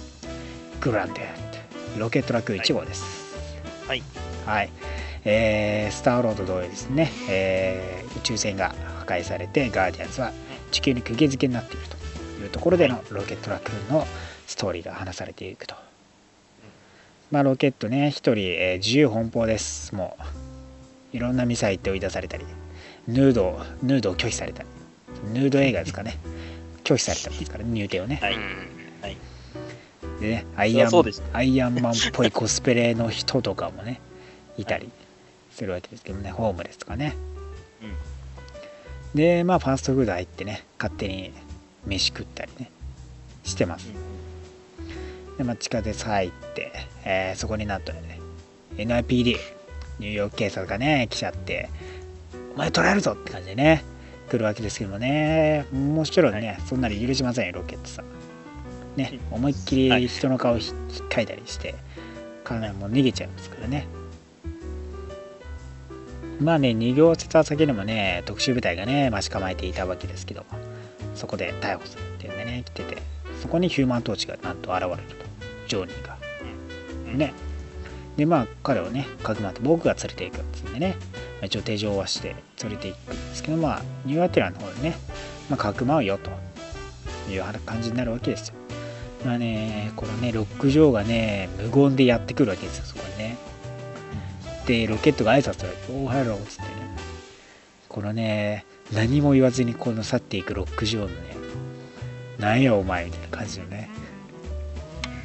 グランデロケットラクーン1号です。はい。はい。えースターロード同様ですね、えー宇宙船が破壊されて、ガーディアンズは地球に釘付けになっているというところでのロケットラクーンのストーリーが話されていくと。まあ、ロケットね、1人、えー自由奔放です。もう、いろんなミサイルって追い出されたり、ヌードを、ヌードを拒否されたり、ヌード映画ですかね、拒否されたんですから、入店をね。はい。うんでね、アイアンアイアンマンっぽいコスプレの人とかもね、いたりするわけですけどね、ホームレスとかね。で、まあ、ファーストフード入ってね、勝手に飯食ったりね、してます。で、まあ、地下鉄入って、えーそこになんとね、NIPD、ニューヨーク警察がね、来ちゃって、お前捕らえるぞって感じでね、来るわけですけどもね、もちろんね、そんなに許しませんよ、ロケットさん。ね、思いっきり人の顔をひひっかいたりして、かなりもう逃げちゃいますからね。まあね、逃げ落ちた先にもね、特殊部隊がね、待ち構えていたわけですけども、そこで逮捕するっていうんでね、来てて、そこにヒューマントーチがなんと現れると、ジョーニーが。ね。で、まあ、彼をね、かくまって僕が連れていくっつうんでね、まあ一応手錠はして連れていくんですけど、まあ、ニューアテラの方でね、まあ、かくまうよという感じになるわけですよ。まあね、このね、ロックジョーがね、無言でやってくるわけですよ、そこにね。で、ロケットが挨拶するわけ、おーハローっつってね。このね、何も言わずにこの去っていくロックジョーのね、なんやお前みたいな感じのね。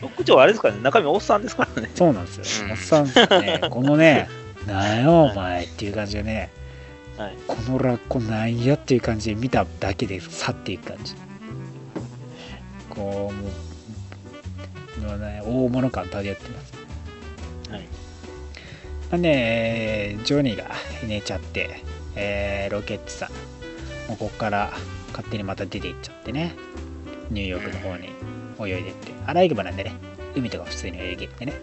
ロック長あれですからね、中身おっさんですからね。そうなんですよ。うんおっさんね、このね、なんやお前っていう感じでね、はい。このラッコなんやっていう感じで見ただけで去っていく感じ。こう、もう、もうね、大物感漂ってます。まあね、ジョニーが寝ちゃって、えーロケットさん、もうここから勝手にまた出て行っちゃってね、ニューヨークの方に泳いでって、アライグマなんでね、海とか普通に泳げってね。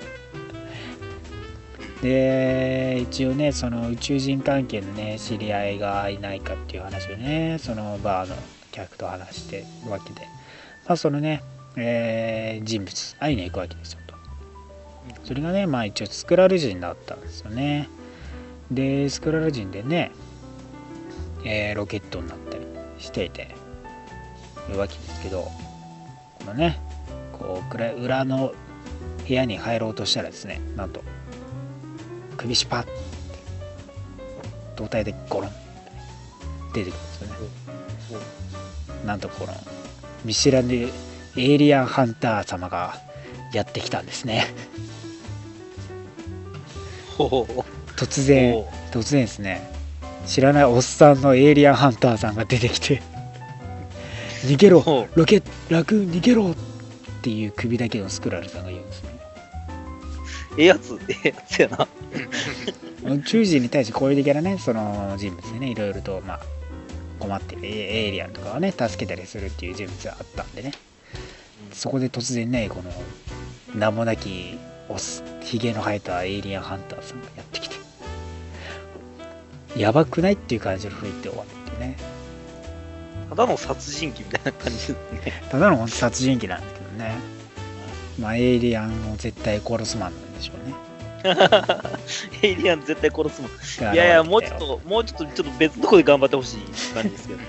で、一応ね、その宇宙人関係のね、知り合いがいないかっていう話をね、そのバーの客と話してるわけで、まあそのね、えー人物、会いに行くわけですよ。それがね、まあ一応スクラル人だったんですよね。で、スクラル人でね、えーロケットになったりしていて、いうわけですけど、このね、こう、裏の部屋に入ろうとしたらですね、なんと、首シパッて、胴体でゴロンって出てくるんですよね。なんとこの、見知らぬエイリアンハンター様がやってきたんですね。突然、ほ突然ですね。知らないおっさんのエイリアンハンターさんが出てきて 逃げろほロケラクーン逃げろっていう首だけのスクラルさんが言うんですね。ええやつ、ええやつやな。宇宙人に対して攻撃的なねその人物でねいろいろとまあ困ってるエエイリアンとかをね助けたりするっていう人物があったんでね。そこで突然ねこの名もなきおすひげの生えたエイリアンハンターさんがやってきてやばくないっていう感じの雰囲気で終わってね。ただの殺人鬼みたいな感じですね。ただの殺人鬼なんですけどね。まあエイリアンを絶対殺すマンなんでしょうね。エイリアン絶対殺すもん。でいやいや、もうちょっと、もうちょっと、ちょっと別のとこで頑張ってほしい感じですけど。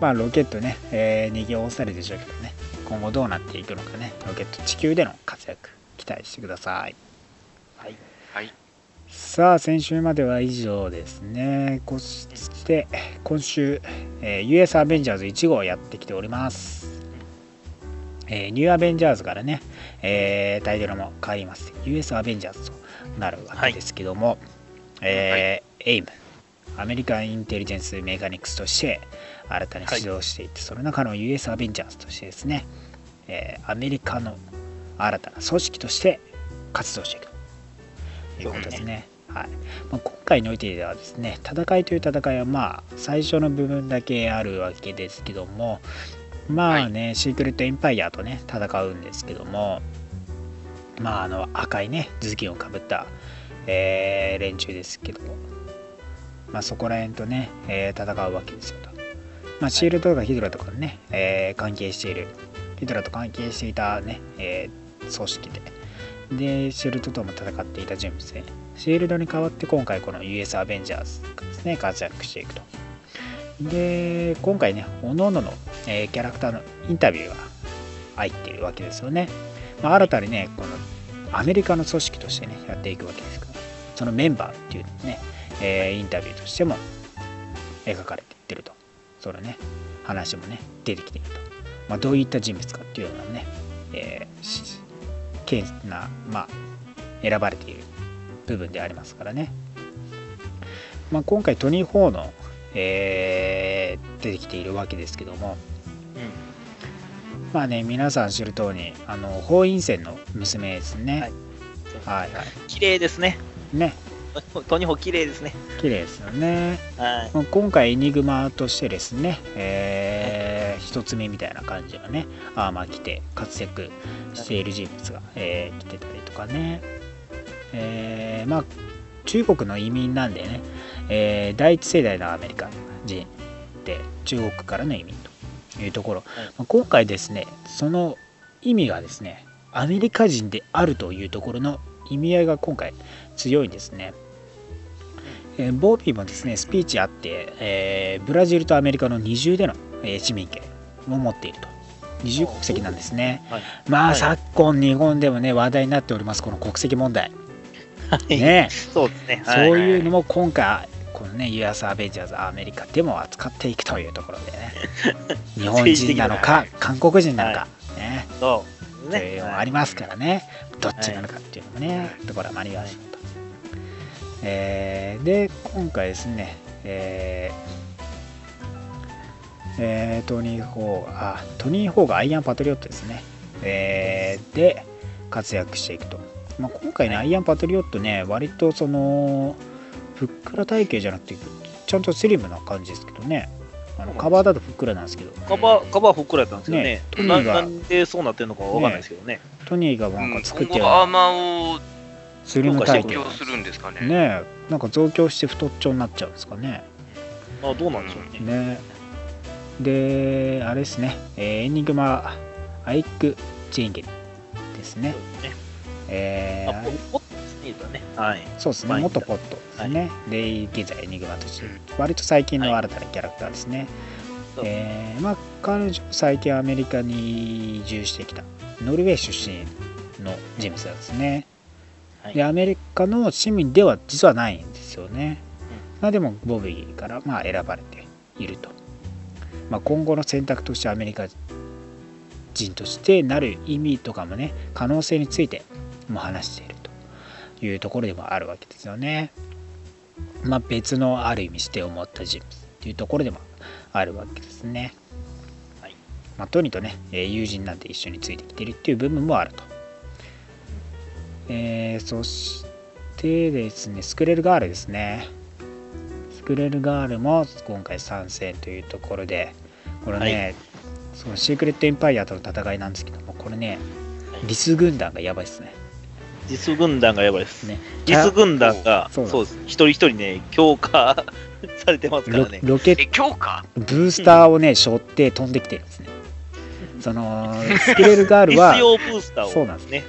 まあロケットね、えー逃げ押されるでしょうけどね。今後どうなっていくのかね。ロケット地球での活躍期待してください。はい。はい。さあ先週までは以上ですね。そして今週、えー US アベンジャーズ1号やってきております、えーニューアベンジャーズからね、えータイトルも変わります。US アベンジャーズとなるわけですけども、えーエイム。アメリカンインテリジェンスメカニクスとして新たに始動していて、その中の US アベンジャーズとしてですね、えーアメリカの新たな組織として活動していくと。いうことですね。はい。まあ、今回においてはですね戦いという戦いはまあ最初の部分だけあるわけですけどもまあね、シークレットエンパイアとね戦うんですけどもまああの赤いね頭巾をかぶった、えー連中ですけどもまあそこら辺とね、えー戦うわけですよと。まあ、シールドとかヒドラとかね、えー関係している。ヒドラと関係していたね、えー組織で。でシールドとも戦っていた人物で。シールドに代わって今回この US アベンジャーズがですね活躍していくと。で今回ね各々の、えキャラクターのインタビューが入っているわけですよね、まあ、新たにねこのアメリカの組織としてねやっていくわけですからそのメンバーっていうね、えーインタビューとしても描かれていってると。そのね話もね出てきていると、まあ、どういった人物かっていうのはね、えーしけなまあ選ばれている部分でありますからね、まあ、今回トニー・ホーの、えー出てきているわけですけども。まあね皆さん知る通りあの法院船の娘ですね。はい、はい綺麗ですね。ね。トニホ綺麗ですね。綺麗ですよね。はい。まあ今回エニグマとしてですね、えー一つ目みたいな感じのねアーマー着て活躍している人物が、えー来てたりとかね、えーまあ中国の移民なんでね、えー第一世代のアメリカ人で中国からの移民というところ、まあ今回ですねその意味がですねアメリカ人であるというところの意味合いが今回強いんですね。えーボビーもですねスピーチあって、えーブラジルとアメリカの二重での、えー市民権を持っていると。二重国籍なんですね。はい。まあ、はい。昨今日本でもね話題になっておりますこの国籍問題。はい。ね。そうですね。そうはい。いうのも今回このね US アベンジャーズアメリカでも扱っていくというところでね。日本人なのか韓国人なのか、ね。そう。というのもありますからね、どっちなのかっていうのもね、ところはマリアージュと。えーで、今回ですね、えーえートニー・ホーあ、トニー・ホーがアイアン・パトリオットですね。えーで、活躍していくと。まあ、今回ね、アイアン・パトリオットね、割とその、ふっくら体型じゃなくて、ちゃんとスリムな感じですけどね。あのカバーだとふっくらなんですけど、カバー、カバーふっくらやったんですよねね。トニなーがなんでそうなってるのかわかんないですけどね。トニーがなんうんか作ってる今後アーマーをスリム体増型強するんですかね。ねえなんか増強して太っちょになっちゃうんですかね。あどうなんでしょうね。ねで、あれですね、えーエニグマ、アイク・チェンゲルですね。ね。えーあポポッね。はい。そうですね、まあ元ポットですね。で、現在エニグマとして、割と最近の新たなキャラクターですね。そうえーまあ、彼女、最近アメリカに移住してきた、ノルウェー出身の人物なんですね。はいで、アメリカの市民では実はないんですよね。まあ、でも、ボビーからまあ選ばれていると。まあ、今後の選択としてアメリカ人としてなる意味とかもね、可能性についても話しているというところでもあるわけですよね。まあ、別のある意味視点を持った人物っていうところでもあるわけですね。はいまあ、トニーとね、友人なんて一緒についてきてるっていう部分もあると。えーそしてですね、スクレルガールですね。スクレルガールも今回参戦というところで、これね、そのシークレットエンパイアとの戦いなんですけども、これね、リス軍団がやばいですね。実軍団がやばいです。ね実軍団が、そうそうです。一人一人ね、強化されてますかロらね。ロケッえ、強化？ブースターをね、背負って飛んできてるんですね。その、スクレルガールは 必、要ブースターを、そうなんですね。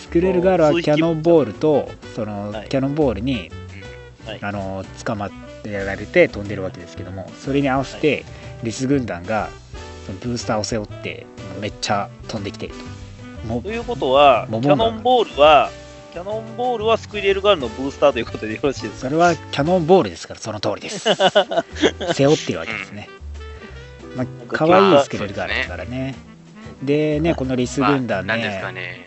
スクレルガールはキャノンボールと、そのはいキャノンボールに、はいあの捕まってやられて飛んでるわけですけども、それに合わせて、リス軍団がそのブースターを背負って、めっちゃ飛んできてると。もうということは、キャノンボールは、キャノンボールはスクリエルガールのブースターということでよろしいですか？それはキャノンボールですから、その通りです。背負ってるわけですね。まあ、可愛いスクレルガールですからね。でね、このリス軍団まあなんですかね、ね。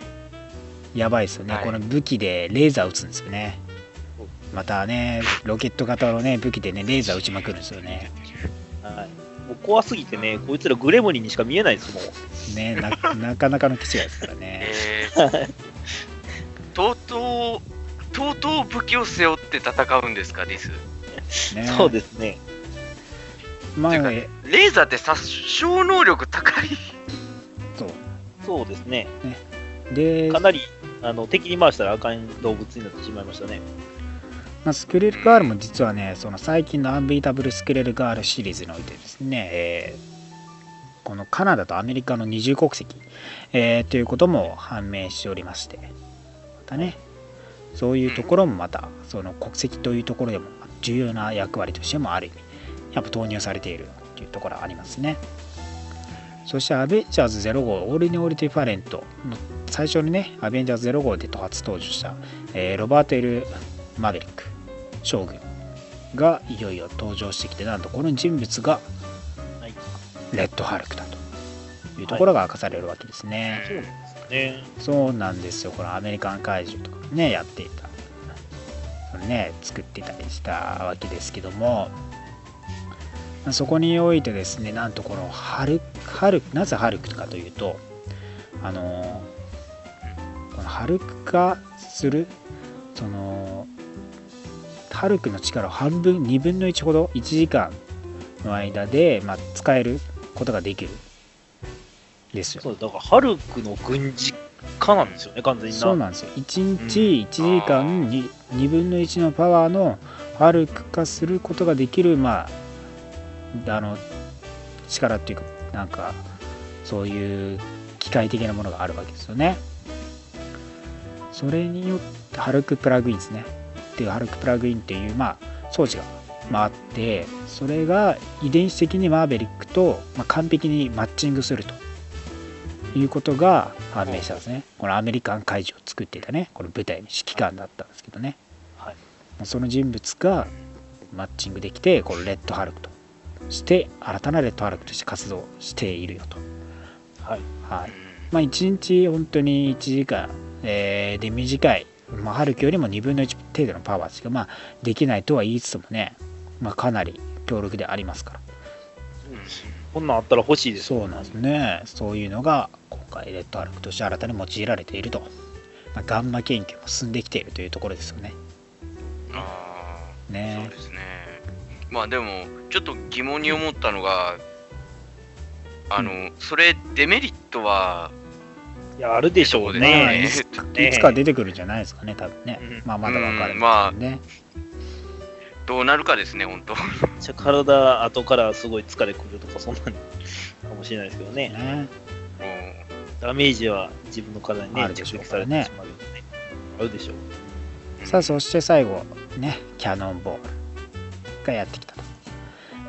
やばいですよね、はいこの武器でレーザー撃つんですよね。またね、ロケット型のね、武器でね、レーザー撃ちまくるんですよね。はい。もう怖すぎてね、こいつらグレムリンにしか見えないですもん。ねな なかなかの基地ですからね。えー、とうとう、とうとう武器を背負って戦うんですか、リス。ねそうですね。まあ、レーザーって殺傷能力高い。そう。そうですね。でか、なりあの敵に回したらあかん動物になってしまいましたね。まあ、スクレルガールも実はね、その最近のアンビータブルスクレルガールシリーズにおいてですね、えーこのカナダとアメリカの二重国籍、えーということも判明しておりましてまたねそういうところもまたその国籍というところでも重要な役割としてもある意味やっぱ投入されているというところありますね。そしてアベンジャーズ0号オールニオールディファレント最初にねアベンジャーズ0号で初登場した、えーロバート・エル・マーベリック。将軍がいよいよ登場してきてなんとこの人物がはい。レッドハルクだと。いうところが明かされるわけですね、そうなんですよ。このアメリカン怪獣とかねやっていた。ね作っていたりしたわけですけども。まあそこにおいてですねなんとこのハルハルなぜハルクかというとあのこのハルク化するそのハルクの力を半分2分の1ほど1時間の間で、まあ、使えることができる。ですよ。そうだから、ハルクの軍事化なんですよね、完全にな。そうなんですよ。1日1時間に2分の1のパワーのハルク化することができるまああの力っていうかなんかそういう機械的なものがあるわけですよね。それによってハルクプラグインですねっていうハルクプラグインっていうまあ装置がまああってそれが遺伝子的にマーベリックと、まあ、完璧にマッチングするということが判明したんですね。このアメリカン怪獣を作っていたね、この舞台の指揮官だったんですけどね。はいその人物がマッチングできて、このレッドハルクとして、新たなレッドハルクとして活動しているよと。はい。はい。まあ、1日本当に1時間、えーで短い、まあ、ハルクよりも2分の1程度のパワーしか、まあ、できないとは言いつつもね、まあ、かなり強力でありますから。こんなんあったら欲しいですそうなんですね。そういうのが今回レッドハルクとして新たに用いられていると。まあ、ガンマ研究も進んできているというところですよね。ああ、そうねですね。まあでも、ちょっと疑問に思ったのが、あの、それ、デメリットは、いや、あるでしょうね。いつか出てくるんじゃないですかね、多分ね。うんまあまだ分かるうんまあね。どうなるかですね、本当。じゃあ体後からすごい疲れくるとか、そんなにかもしれないですけどね。ねダメージは自分の体にね、あるでしょ直撃されうからねてしまうよね。あるでしょう。さあ、そして最後、ね、キャノンボールがやってきたと。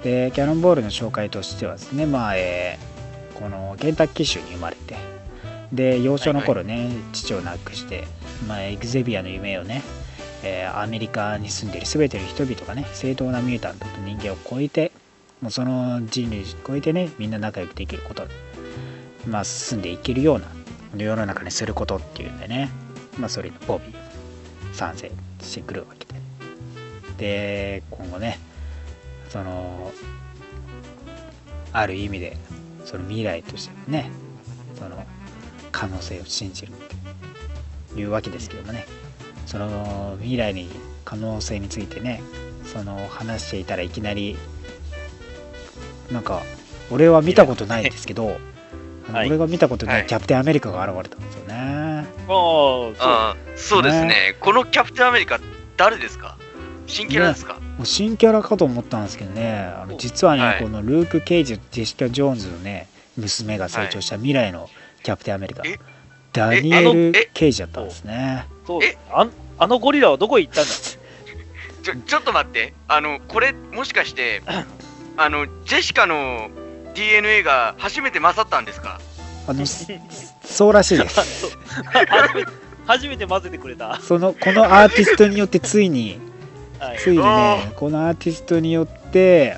で、キャノンボールの紹介としてはですね、まあ、えーこのケンタッキー州に生まれて、で、幼少の頃ね、父を亡くして、まあ、エグゼビアの夢をね、えーアメリカに住んでいる全ての人々がね、正当なミュータントと人間を超えて、もうその人類を超えてね、みんな仲良くできること、まあ、進んでいけるような世の中にすることっていうんでね、まあ、それにボビー参戦してくるわけで。で、今後ね、その、ある意味で、その未来としてね、その可能性を信じるって。いうわけですけどもね、その未来に可能性についてね、その話していたらいきなり、なんか、俺は見たことないんですけど、あのはい俺が見たことなはい。いキャプテンアメリカが現れたんですよね。ああ、そう。ああ、そうですね。このキャプテンアメリカ、誰ですか？新キャラですか、もう新キャラかと思ったんですけどね、あの実はね、はい。このルーク・ケイジとジェシカ・ジョーンズのね、娘が成長した未来のキャプテンアメリカ、え？ダニエルえ・ケイジだったんですね。そう。え？あんあのゴリラはどこへ行ったんだ？ちょちょっと待って、あの、これ、もしかして、あの、ジェシカの DNA が初めて勝ったんですか？あのすそうらしいです。初めて初めて混ぜてくれた。そのこのアーティストによってついに、はい、ついにあね、このアーティストによって、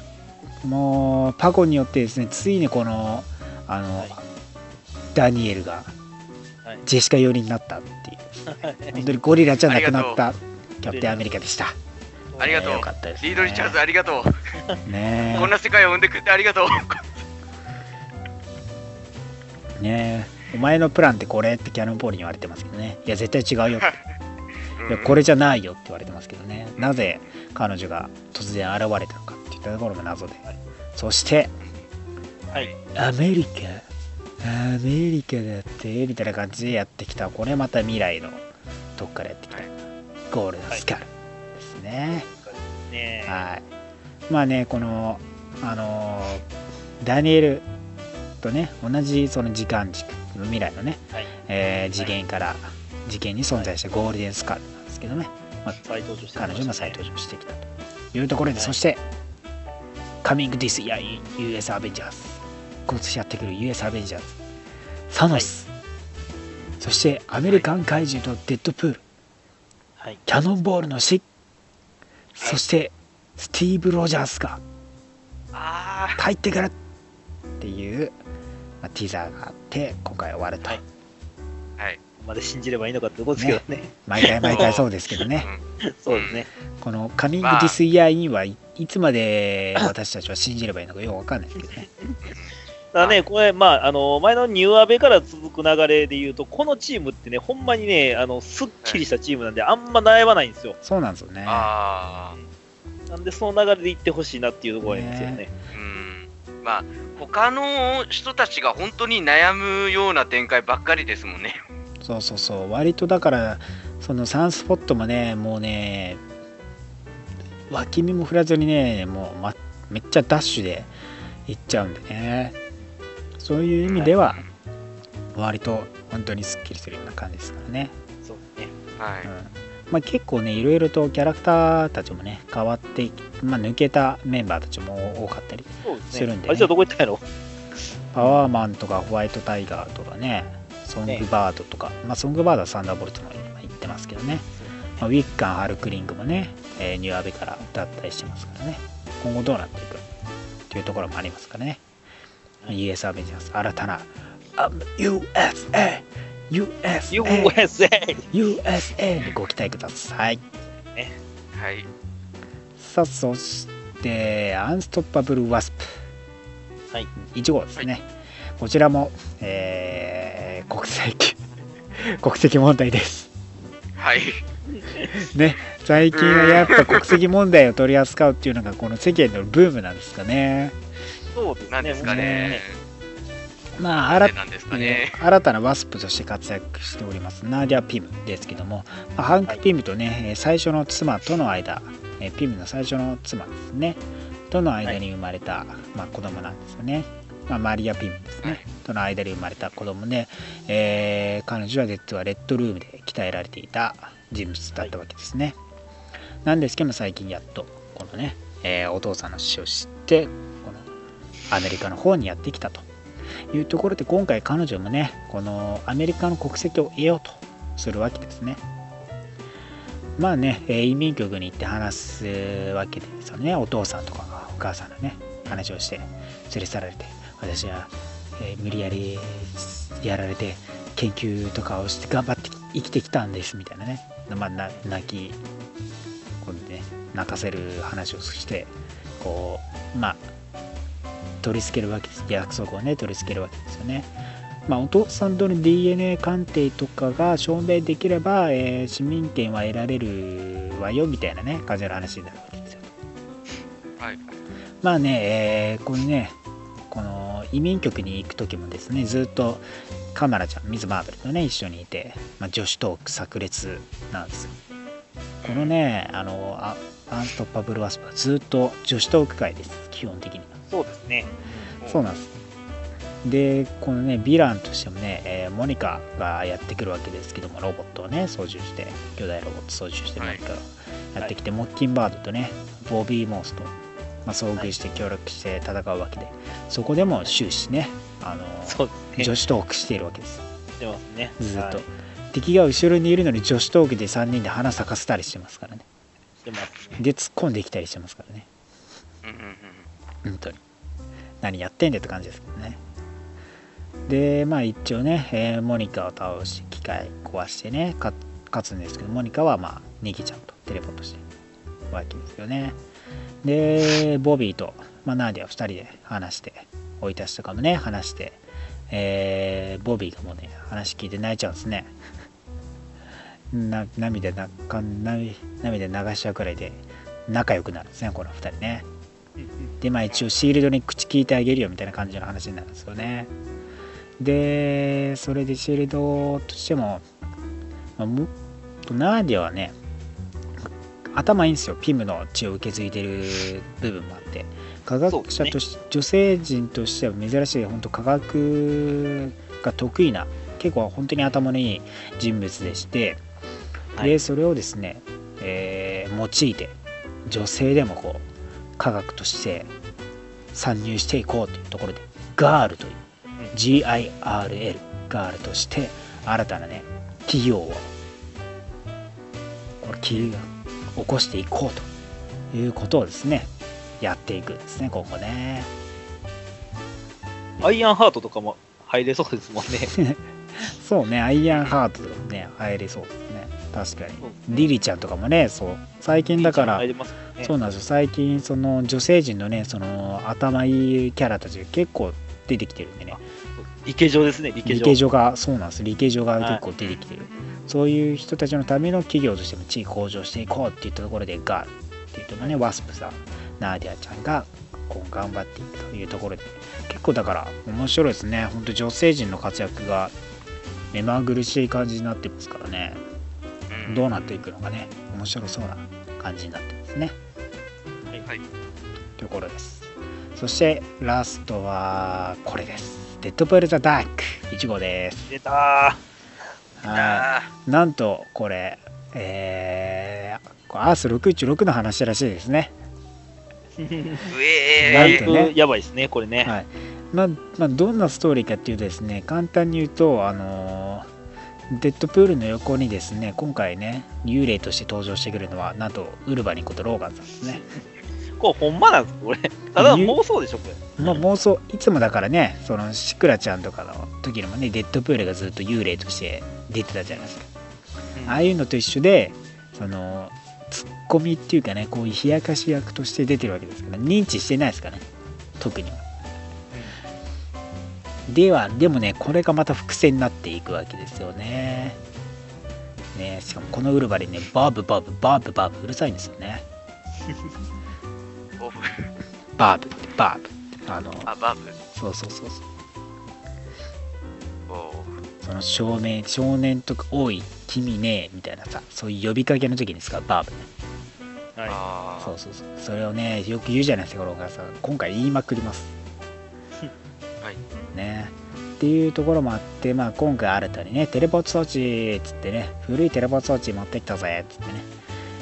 もうパコによってですね、ついにこの、あの、はいダニエルがはいジェシカ寄りになったっていう、本当にゴリラじゃなくなったキャプテンアメリカでした。ありがとうねよかったです、ね。リード・リチャーズ、ありがとう。ねこんな世界を生んでくれてありがとう。え、ねえ、お前のプランってこれってキャノンポールに言われてますけどね。いや、絶対違うよって。いや、これじゃないよって言われてますけどね。なぜ彼女が突然現れたのかっていったところも謎で。そして、はい。アメリカ、アメリカだって、みたいな感じでやってきた。これまた未来のどっからやってきた。ゴールドスカルですね。ね。えはい。まあね、この、あのーダニエル・とね同じその時間軸未来のね、はい。えー次元から次元に存在したゴールデンスカールなんですけどね、まあ、彼女も再登場してきたというところで、はい。そして「Coming This Year in US Avengers」今年やってくる US アベンジャーズ。サノス、そしてアメリカン怪獣とデッドプール、はい。キャノンボールの死そしてスティーブ・ロジャースがあ帰ってくるっていう、まあ、ティザーがあって今回終わると、はい。はい。あ、まで信じればいいのかってことですけどね。毎回毎回そうですけどね。そうですね。この「カミング・ディス・イヤー・イン」はいいつまで私たちは信じればいいのかよくわかんないですけどね。た だね、これ、まあ、あの、前のニューアベから続く流れで言うと、このチームってね、ほんまにね、あの、すっきりしたチームなんで、あんま悩まないんですよ。そうなんですよね。なんで、その流れでいってほしいなっていうところなんですよね。うん。まあ、他の人たちが本当に悩むような展開ばっかりですもんね。そうそうそう割とだからそのサンスポットもねもうね脇見も振らずにねもう、ま、めっちゃダッシュで行っちゃうんでねそういう意味では割と本当にすっきりするような感じですからね、そうね。はい。うん。まあ、結構ねいろいろとキャラクターたちもね変わって、まあ、抜けたメンバーたちも多かったりするんでね。あいつはどこ行ったんやろパワーマンとかホワイトタイガーとかねソングバードとか、まあソングバードはサンダーボルトも今言ってますけどね。まあ、ウィッカン、ハルクリングもね、えーニューアベから脱退してますからね、今後どうなっていくっていうところもありますからね、US アベンジャーズ、新たな、あ USA、USA、USA! USA にご期待ください。はい。さあ、そして、アンストッパブル・ワスプ。はい。1号ですね。こちらも、えー国籍、国籍問題です。はい。ね、最近はやっぱ国籍問題を取り扱うっていうのがこの世間のブームなんですかね。そうですね。なんですかね。まあ、新なんでなんですかね。新たなワスプとして活躍しております。ナーディア・ピムですけども、まあハンク・ピムとね、えー最初の妻との間、えーピムの最初の妻ですね。との間に生まれた、まあ、子供なんですよね、まあ、マリア・ピムですね、はい。との間に生まれた子供で、えー彼女は実はレッドルームで鍛えられていた人物だったわけですね、なんですけども最近やっとこのね、えーお父さんの死を知ってアメリカの方にやってきたというところで今回彼女もねこのアメリカの国籍を得ようとするわけですね。まあね移民局に行って話すわけですよね。お父さんとかがお母さんのね話をして連れ去られて。私は、え無理やりやられて研究とかをして頑張って生きてきたんですみたいなね。まあな泣きこうね泣かせる話をしてこうまあ取り付けるわけです約束をね取り付けるわけですよねまあお父さんとの DNA 鑑定とかが証明できれば、えー市民権は得られるわよみたいなね感じの話になるわけですよはい。まあね、えーこのね、この移民局に行く時もですね、ずっとカマラちゃん、ミズ・マーベルとね、一緒にいて、まあ、女子トーク炸裂なんですよ。このね、あの、アアンストッパブル・ワスプはずっと女子トーク会です、基本的には。そうですね。そうなんです。で、このね、ヴィランとしてもね、えーモニカがやってくるわけですけども、ロボットをね、操縦して、巨大ロボット操縦して、モニカがやってきて、モッキンバードとね、ボビー・モースと、まあ、遭遇して協力して戦うわけで、そこでも終始ね、あのそうですね。女子トークしているわけです。してますね。ずっと、はい敵が後ろにいるのに女子トークで3人で花咲かせたりしてますからね。で、突っ込んできたりしてますからね。うんうんうん本当に。何やってんだよって感じですけどね。でまあ一応ね、えーモニカを倒し機械壊してね勝つんですけどモニカはまあ逃げちゃうとテレポートしてわけですよね。でボビーと、まあ、ナーディア2人で話して追い出しとかもね話してえーボビーがもうね話聞いて泣いちゃうんですね。な涙なか涙涙流しちゃうくらいで仲良くなるんですねこの2人ね。でまあ一応シールドに口聞いてあげるよみたいな感じの話になるんですよね。でそれでシールドとしても、まあ、もナーディアはね頭いいんですよ。ピムの血を受け継いでる部分もあって。科学者として、女性陣としては珍しい本当科学が得意な結構本当に頭のいい人物でして、はい。でそれをですね、えー用いて女性でもこう科学として参入していこうというところでガールという GIRL ガールとして新たなね企業をこれ起起こしていこうということをですねやっていくんですね今後ね。アイアンハートとかも入れそうですもんね。そうねアイアンハートとかもね入れそうですね確かに。リリちゃんとかもねそう。最近だからね。そうなんですよ。最近その女性陣のねその頭いいキャラたちが結構出てきてるんでね。理系上ですね、理系上。理系女がそうなんです。理系女が結構出てきてる、そういう人たちのための企業としても地位向上していこうっていったところでガールっていうところねワスプさんナーディアちゃんが今後頑張っていくというところで結構だから面白いですね。本当女性陣の活躍が目まぐるしい感じになってますからね。うんどうなっていくのかね面白そうな感じになってますね。はい。とい。うところです。そしてラストはこれです。デッドプール・ザ・ダーク。1号です。出たー。はなんとこれえー、アース616の話らしいですね。なんえー。てね。やばいですね、これね。はい。まあ、まあ、どんなストーリーかっていうとですね簡単に言うとあのーデッドプールの横にですね今回ね幽霊として登場してくるのはなんとウルバリンことローガンさんですねこれほんまなんですかこれ。ただ妄想でしょ、これ。まあ妄想いつもだからねそのシクラちゃんとかの時にもねデッドプールがずっと幽霊として出てたじゃないですかああいうのと一緒でそのツッコミっていうかねこういう冷やかし役として出てるわけですから認知してないですからね特にはではでもねこれがまた伏線になっていくわけですよね。ねしかもこのウルバリンねバブバブバブバブうるさいんですよね。バブ。ってバブって。あのあバブ。そうそうそうそう。おその少年少年とか多い君ねみたいなさそういう呼びかけの時に使うバーブね。はい。あそうそうそう。それをねよく言うじゃないですかローガンさん今回言いまくります。はいね。っていうところもあって、まあ、今回新たにねテレポート装置っつってね古いテレポート装置持ってきたぜっつってね、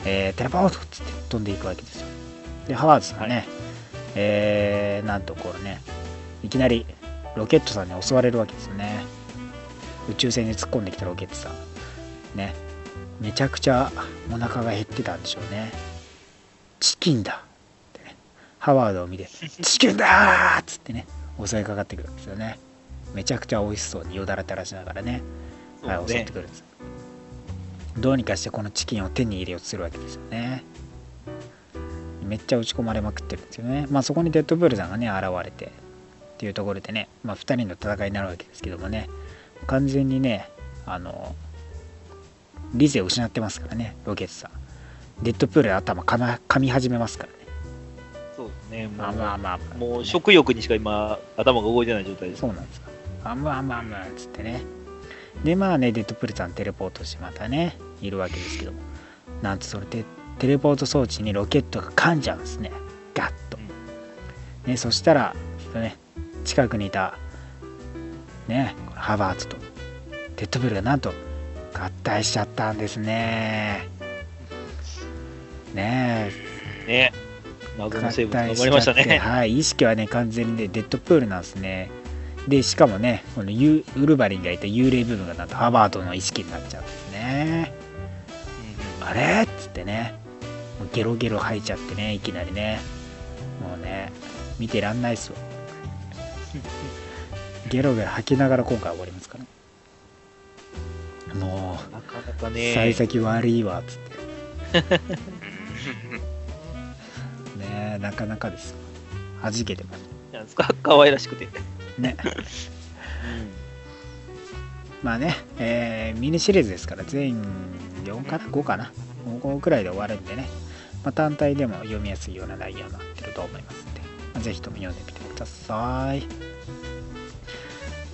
えーテレポートっつって飛んでいくわけですよ。でハワーズさんね、はえーなんとこれねいきなりロケットさんに襲われるわけですよね。宇宙船に突っ込んできたロケットさん。ね。めちゃくちゃお腹が減ってたんでしょうね。チキンだってね。ハワードを見て チキンだーっつってね襲いかかってくるんですよね。めちゃくちゃ美味しそう。によだれ垂らしながらね、はい、襲ってくるんです。どうにかしてこのチキンを手に入れようとするわけですよね。めっちゃ打ち込まれまくってるんですよね。まあそこにデッドブールさんがね現れてっていうところでね、まあ、2人の戦いになるわけですけどもね。完全にねあの理性を失ってますからねロケットさん。デッドプールで頭かみ始めますからね。もう、まあまあまあまあ。もう食欲にしか今、頭が動いてない状態です。そうなんですか。あむあむあむっつってね。でまあねデッドプールさんテレポートしてまたねいるわけですけども。なんとそれでテレポート装置にロケットが噛んじゃうんですね。ガッと、ね、そしたらね近くにいたねハバーツとデッドプールがなんと合体しちゃったんですね。ねえ。ね。謎の生物が合生ましたね。はい、意識はね、完全にね、デッドプールなんですね。で、しかもね、このユウルバリンがいた幽霊部分がなんとハバードの意識になっちゃうんですね。あれ？っつってね、ゲロゲロ吐いちゃってね、いきなりね。もうね、見てらんないっすわ。ゲロゲロ吐きながら今回終わりますから。もなかなかう、ね。幸先悪いわ、つって。ねなかなかです。弾けてます。なんですか？可愛らしくて。ね。まあね、えーミニシリーズですから、全4かな ?5 かな ?5 くらいで終わるんでね、まあ、単体でも読みやすいような内容になってると思いますので、まあ、ぜひとも読んでみてください。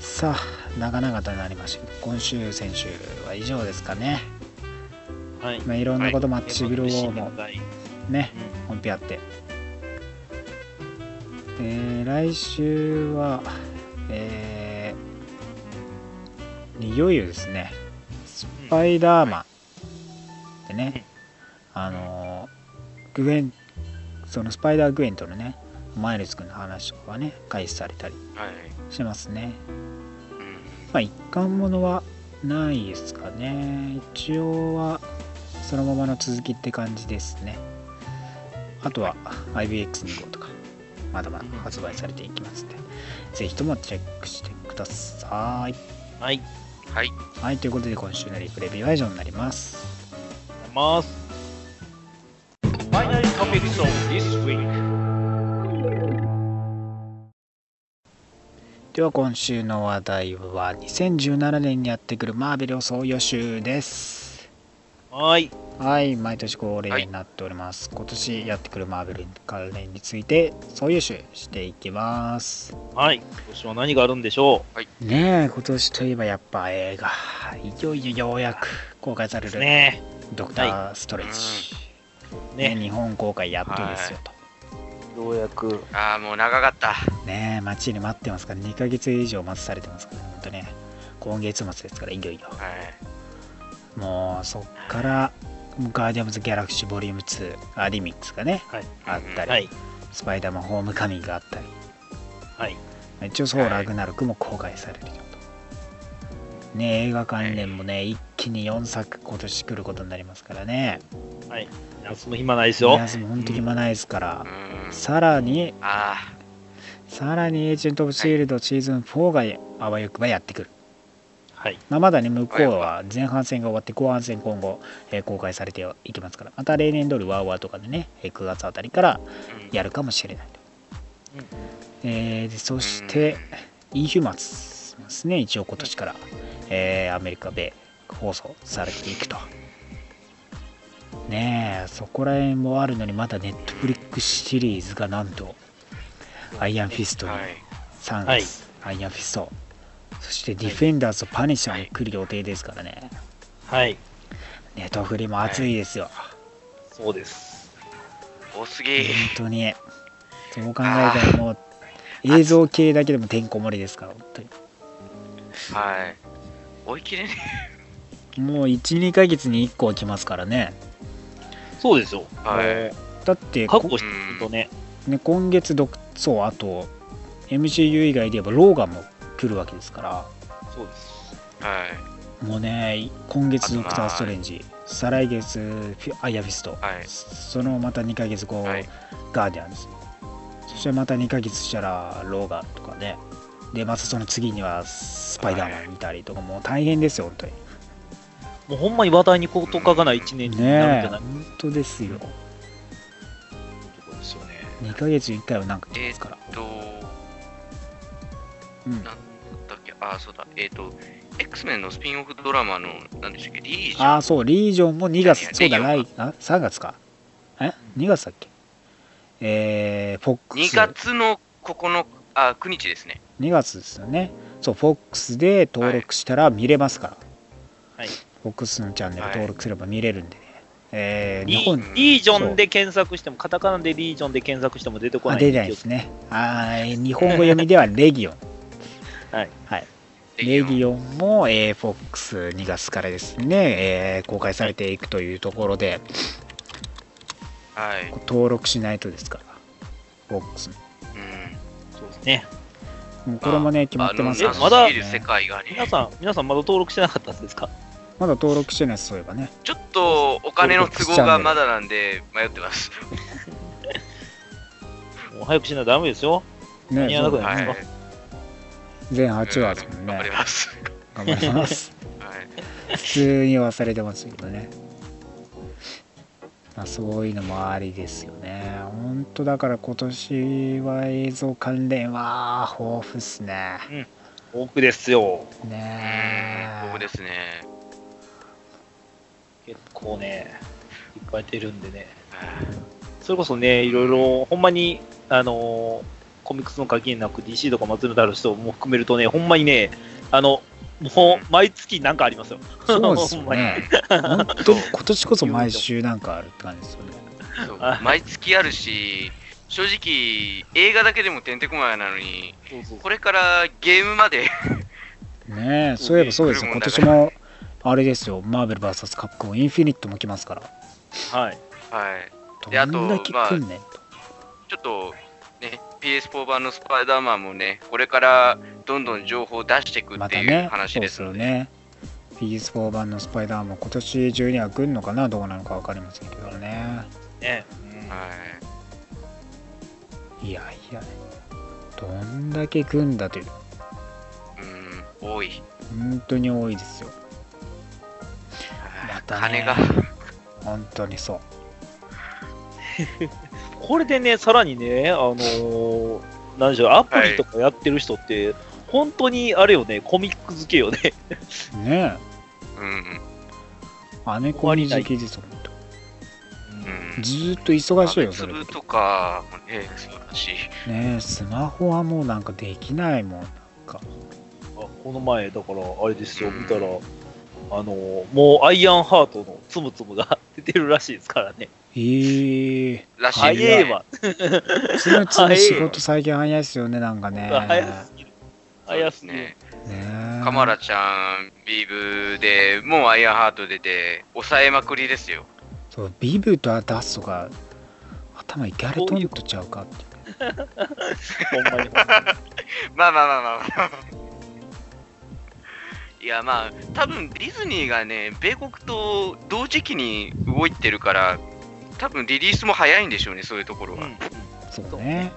さあ、長々となりました今週、先週は以上ですかね。はい。まあ、いろんなこともあって、シビルウォーもね、本編あって。えー来週は、えーいよいよですね、スパイダーマンでね、あのーグエン、そのスパイダーグエンとのね、マイルズ君の話とかがね、開始されたりはい。しますね。うん。まあ、一貫ものはないですかね。一応はそのままの続きって感じですね。あとは IBX2 号とか、まだまだ発売されていきますので、ぜひともチェックしてください。はい。はい。はい、ということで今週のリプレビューは以上になります。ありがとうございます。Final topics of this week. では今週の話題は2017年にやってくるマーベル総予習です。はい。はい、毎年恒例になっております。今年やってくるマーベル関連について総予習していきます。はい。今年は何があるんでしょねえ、今年といえばやっぱ映画、いよいよようやく公開されうるね。ドクター・ストレッチ。ねね。日本公開やっとですよと。ようやく。ああ、もう長かった。ねえ、待ちに待ってますから、2ヶ月以上待たされてますから、本当ね、今月末ですから、いよいよ。はい。もうそっから、ガーディアムズ・ギャラクシー・ボリューム2、アディミックスがね、はい。あったり、はい。スパイダーマン・ホームカミングがあったり、はい。一応、そう、ラグナロクも公開されるよと。ね映画関連もね、一気に4作今年来ることになりますからね。はい。休む暇ないですよ皆。さんも本当に暇ないですからう、ん。さらに、あさらにエージェント・オブ・シールドシーズン4があわよくばやってくる。はい。まあ、まだね、向こうは前半戦が終わって後半戦今後、えー公開されていきますから、また例年通りワーワーとかでね、えー9月あたりからやるかもしれないと。うんえーでそして、インヒューマンスですね、一応今年から、えーアメリカで放送されていくと。ねえ、そこら辺もあるのに、まだネットフリックスシリーズがなんと、アイアンフィスト、にはい。3はい月、アイアンフィスト、そしてディフェンダーズとパニッシャーも来る予定ですからね、はい。ネットフリも熱いですよ、そうです。多すぎ。本当に。そう考えたらもう、映像系だけでもてんこ盛りですから、本当に。はい。追い切れねもう1、2ヶ月に1個は来ますからね。そうですよ。はいだって、してるとね。ね、今月ドク、そう、あと、MCU 以外で言えば、ローガンも来るわけですから、そうです。え。はい。もうね、今月ドクター・ストレンジ、再来月アイアンフィスト、はい。そのまた2ヶ月後、はいガーディアンズ、そしてまた2ヶ月したらローガンとかね、で、またその次にはスパイダーマン見たりとか、もう大変ですよ、本当に。もうほんまに話題に事欠かない1年になるんねえ、じゃない？本当ですよ。ですよね。2ヶ月に1回はなんか来ますから。と、うんなんあ、そうだ。えっ、と、X メンのスピンオフドラマの、なんでしたっけ、リージョン。ああ、そう、リージョンも2月、何そうだ、レギ来、あ、3月か。え ?2 月だっけ？えー、フォックス。2月の9日、あ、9日ですね。2月ですよね。そう、フォックスで登録したら見れますから。はい。フォックスのチャンネル登録すれば見れるんでね。えー、リ日本リージョンで検索しても、カタカナでリージョンで検索しても出てこない。あ出ないですね。はい、日本語読みではレギオン。はい。はい。レギオンも、えー、フォックス2月からですね、えー公開されていくというところで、はい。登録しないとですから、フォックス。うん。そうですね。もうこれもね、決まってますから、あのまだすぎる世界がね。皆さん、皆さんまだ登録してなかったんですか？まだ登録してないです、そういえばね。ちょっとお金の都合がまだなんで迷ってます。もう早くしないとダメですよ。ね間に合わなくなはい。ります全8話ですもん頑張りね。ます。頑張ります。はい。普通に忘れてますけどね。まあ、そういうのもありですよね。本当だから今年は映像関連は豊富っすね。奥ですよ。ねえ。ここですね。結構ね、いっぱい出るんでね。はそれこそね、いろいろ、ほんまに、あのーコミックスの限りなく DC とか松村ある人も含めるとね、ほんまにね、あの、もう毎月なんかありますよ。そうですよ ほんまにね。本当に今年こそ毎週なんかあるって感じですよね。毎月あるし、正直、映画だけでもてんてこまいなのに、そうそうこれからゲームまでねえ、そういえばそうですよ。今年も、あれですよ、マーベル VS カプコンインフィニットも来ますから。はい。はい。どであとんだけ来んねんと。ちょっとね、PS4 版のスパイダーマンもね、これからどんどん情報を出していくっていう話ですすので、よね。PS4 版のスパイダーも今年中には来るのかな、どうなのか分かりませんけどね。ね。うんはいやいや、どんだけ来んだという、い。うん、多い。本当に多いですよ。またね金が。本当にそう。これでね、さらにね、あのーなんでしょう、アプリとかやってる人って、本当にあれよね、コミック好きよね。ねうんえ、アメコミ好きです。うん。ずーっと忙しいよ、それ。粒とかもね、素晴らしい。ねえ、スマホはもうなんかできないもん。なんかあこの前、だから、あれですよ、見たら、あのーもうアイアンハートのつむつむが出てるらしいですからね。えー、らしい早ですねえわ。つむつむ仕事最近早いですよね、なんかね。早すぎる。早すぎる。ね。ねえカマラちゃん、ビーブでもうアイアンハート出て、抑えまくりですよ。そう、ビブとダストが頭いギャルトンとちゃうかって。ほんまにほんまに。まあまあまあまあまあ。いやまあ、多分ディズニーがね、米国と同時期に動いてるから、多分リリースも早いんでしょうね、そういうところは。うんうんそうね。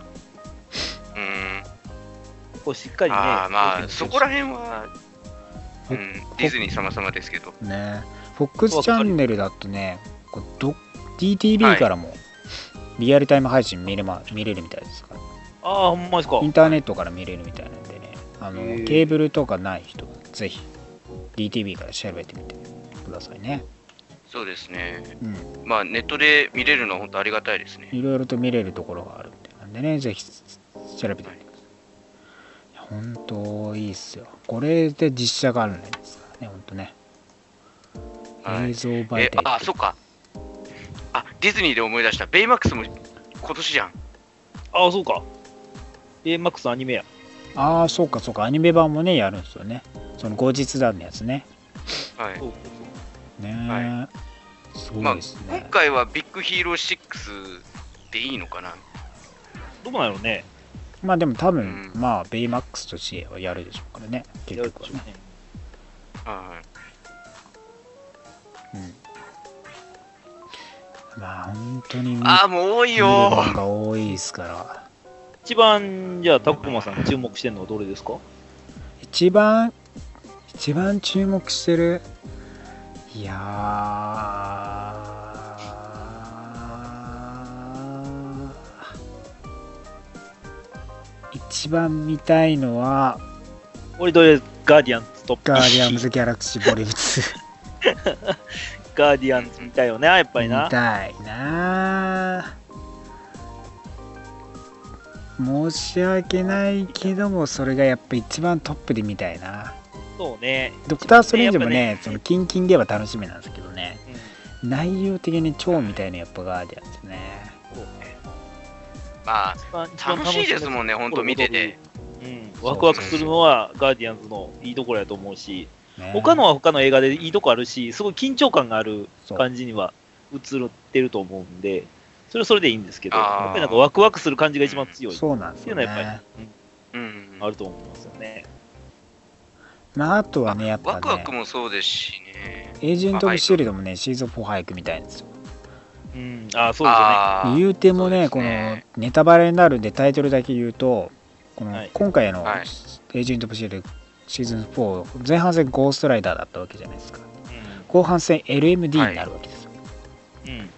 うん。こうしっかりね。ああまあ、そこら辺。辺は、うん、ディズニー様々ですけど。ね FOX チャンネルだとね、こうど DTV からもリアルタイム配信見れ,、ま、見れるみたいですから。ああ、ほんまですかイ。ンターネットから見れるみたいなんでね、あのケーブルとかない人はぜひ DTV から調べてみてくださいね。そうですね。うん。まあ、ネットで見れるのは本当ありがたいですね。いろいろと見れるところがあるみたいなんでね、ぜひ調べてみてください。本当いいっすよ。これで実写関連ですからね、本当ね。はい映像媒体え、あ、そっか。あ、ディズニーで思い出した。ベイマックスも今年じゃん。ああ、そうか。ベイマックスアニメや。ああ、そうかそうか、アニメ版もね、やるんですよね。その後日談のやつね。はいねえ、はすごまあいです今ね。回はビッグヒーロー6でいいのかな？どうなんやろうね。まあでも多分、うんまあ、ベイマックスとしてはやるでしょうからね、結局はね。はい。うんまあ、本当に見ああ、もう多いよのが多いですから。一番、じゃあ、タクマさん注目してるのはどれですか？一番、一番注目してる、いやー。一番見たいのは、俺、どれ、ガーディアンズトップ。ガーディアンズ・ギャラクシー・ボリューム2。ガーディアンズ見たいよね、やっぱり見な。たいな申し訳ないけどもそれがやっぱ一番トップで見たいなそうね。ドクター・ストレンジもやねっぱそのキンキンでは楽しみなんですけどね。うん。内容的に超みたいなやっぱガーディアンですね。そうねまあ、楽しいですもんね、本当見てて。。うん、ワクワクするのはガーディアンズのいいところやと思うし、ね。他のは他の映画でいいとこあるし、すごい緊張感がある感じには映ってると思うんで、それはそれでいいんですけど、やっぱりなんかワクワクする感じが一番強い。ってそうなんですよいうのはやっぱねり、うん。うん。あると思いますよね。まああとはねやっぱワクワクねもそうですしね。エージェント・オブ・シールドもねシーズン4早く見たいんですよ。うん、ああ、そうですよね。言うてもそうねこのネタバレになるんでタイトルだけ言うとこのはい。今回のはい。エージェント・オブ・シールドシーズン4前半戦ゴーストライダーだったわけじゃないですか。う後半戦 LMD になるわけですよ、ん。うん。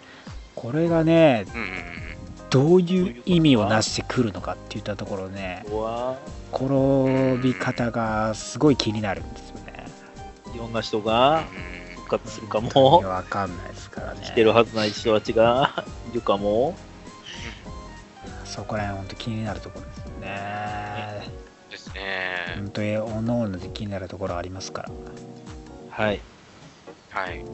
これがねうんうんどういう意味をなしてくるのかっていったところね転び方がすごい気になるんですよねーいろんな人うんがうん復活するかも、わかんないですからね来てるはずない人たちがいるかも。そこら辺本当気になるところですよねですね。本当におのおので気になるところありますからはい。はい。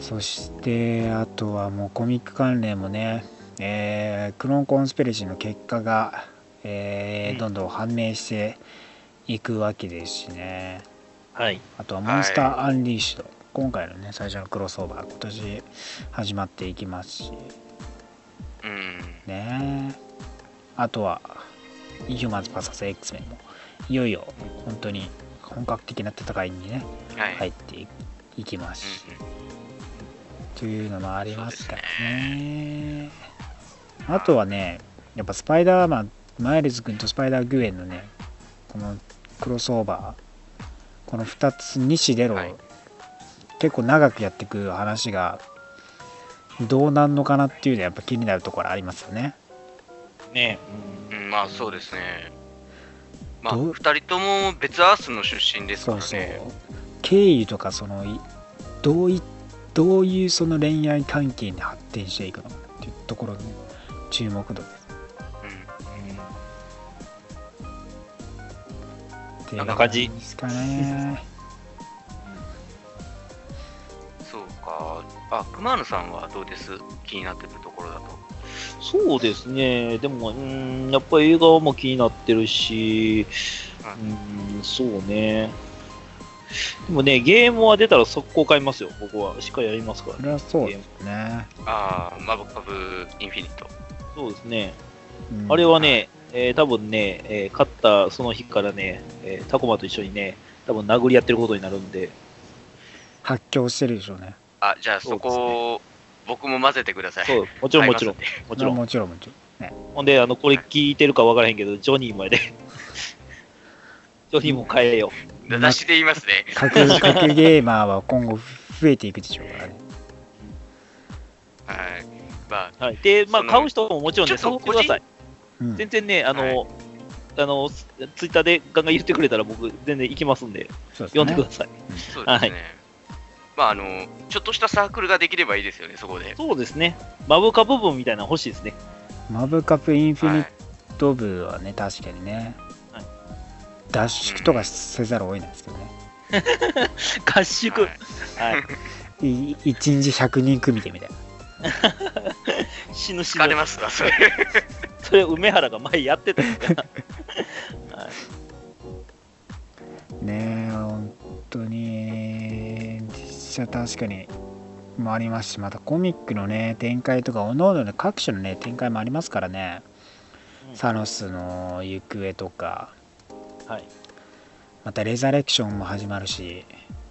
そしてあとはもうコミック関連もね、えークローンコンスピレシーの結果が、えーうん。どんどん判明していくわけですしね。はい。あとはモンスターアンリーシュド、今回のね最初のクロスオーバー今年始まっていきますし。うん。ね。あとはインヒューマンズ VSX メンもいよいよ本当に本格的な戦いにねはい。入っていいきますし、うんうん。というのもありますからねあとはねやっぱスパイダーマンマイルズ君とスパイダーグエンのねこのクロスオーバーこの2つ2子での、はい。結構長くやっていく話がどうなんのかなっていうのはやっぱ気になるところありますよね。ね。うん、まあそうですね。まあ、どう？二人とも別アースの出身ですかそうそう。らね。経緯とかそのいどういどういうその恋愛関係に発展していくのかっていうところに注目度ですうん。こんな感じですかねそうか。あ、熊野さんはどうです？気になってるところだと。そうですね。でも、うん、やっぱり映画も気になってるし、うん、そうね。でもね、ゲームは出たら速攻買いますよ、僕は。しっかりやりますからそ。れはそうですね、ああ、マブカブインフィニット。そうですね。うんあれはね、えー多分ね、えー勝ったその日からね、えータコマと一緒にね、多分殴り合ってることになるんで、発狂してるでしょうねあ、じゃあそこを僕も混ぜてください。そう、もちろんもちろんもちろん。もちろんもちろんほんで、あの、これ聞いてるか分からへんけど、ジョニーもやで。ジョニーも変えよますんで。出しで言いますね。格格ゲーマーは今後増えていくでしょうからねはい。まあ、う。はい。で、まあ、買う人ももちろんね、ちょってください。うん全然ね、あの、はいあの、ツツイッターでガンガン言ってくれたら僕、全然行きますんで、そうで読んでください。そうですね。まあ、あの、ちょっとしたサークルができればいいですよね、そこで。そうですね。マブカ部分みたいなの欲しいですね。マブカップインフィニッはい。ト部はね確かにね、はい脱縮とかせざるを得ないですけどね、合宿。ははいい。い、1日100人組でみたいな 死ぬ死ぬ疲れ。ますわ、それ。それ、梅原が前やってたんかな。はいねえ本当に実写確かにもありますしまたコミックのね展開とかおのおのの各種のね展開もありますからね、うんサノスの行方とかはい。またレザレクションも始まるし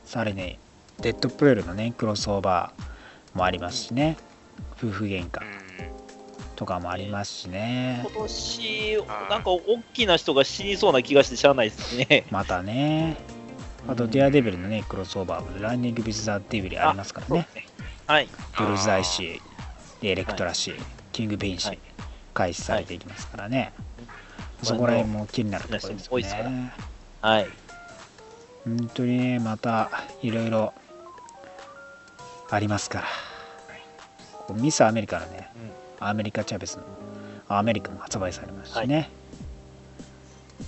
さらにデッドプールのねクロスオーバーもありますしね夫婦喧嘩うんとかもありますしね。今年、なんか大きな人が死にそうな気がしてしゃあないですね。またね。あとディアデビルのねクロスオーバーもランニング・ビズ・ザ・デビルありますからね。はい。ブルーズアイシーでエレクトラシー、キング・ベインシーはい。開始されていきますからね、い。そこら辺も気になるところですね。はい。本当にねまたいろいろありますから。ミス・アメリカのね、アメリカ・チャベスのアメリカも発売されますしね、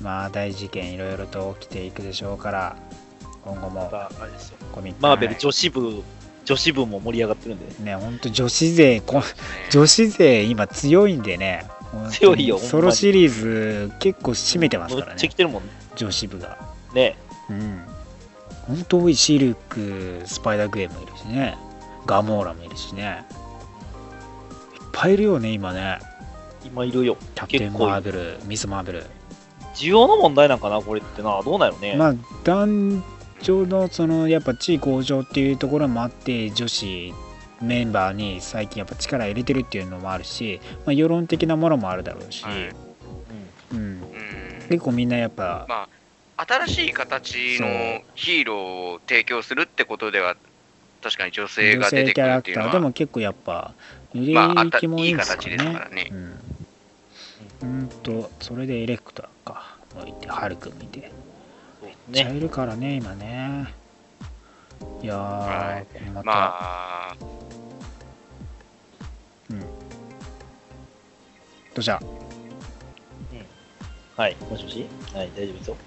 まあ大事件いろいろと起きていくでしょうから今後も。コミックマーベルはい女子部、女子部も盛り上がってるんで、ね本当女子勢こ女子勢今強いんでね。強いよソロシリーズ結構占めてますめっからね。ちゃ来てるもん女子部が。ね。うん。本当多いシルクスパイダーグエンもいるしね。ガモーラもいるしね。いっぱいいるよね今ね。今いるよ。キャプテン結構マーベルミス・マーベル。需要の問題なんかな、これってな。どうなのね。まあ男女のそのやっぱ地位向上っていうところもあって女子メンバーに最近やっぱ力入れてるっていうのもあるし、まあ、世論的なものもあるだろうし、はい。うん、うん。結構みんなやっぱまあ、新しい形のヒーローを提供するってことでは、確かに女性女が出てく性キャラクるっていうのは、ター。でも結構やっぱ売れまああた行きもいいんですかいい形ですからね。うん、うんとそれでエレクトラかもいてハルクもいてめっちゃね。いるからね今ねいやー、はいまた、まあ、どうした？はい。もしもし？はい、大丈夫ですよ。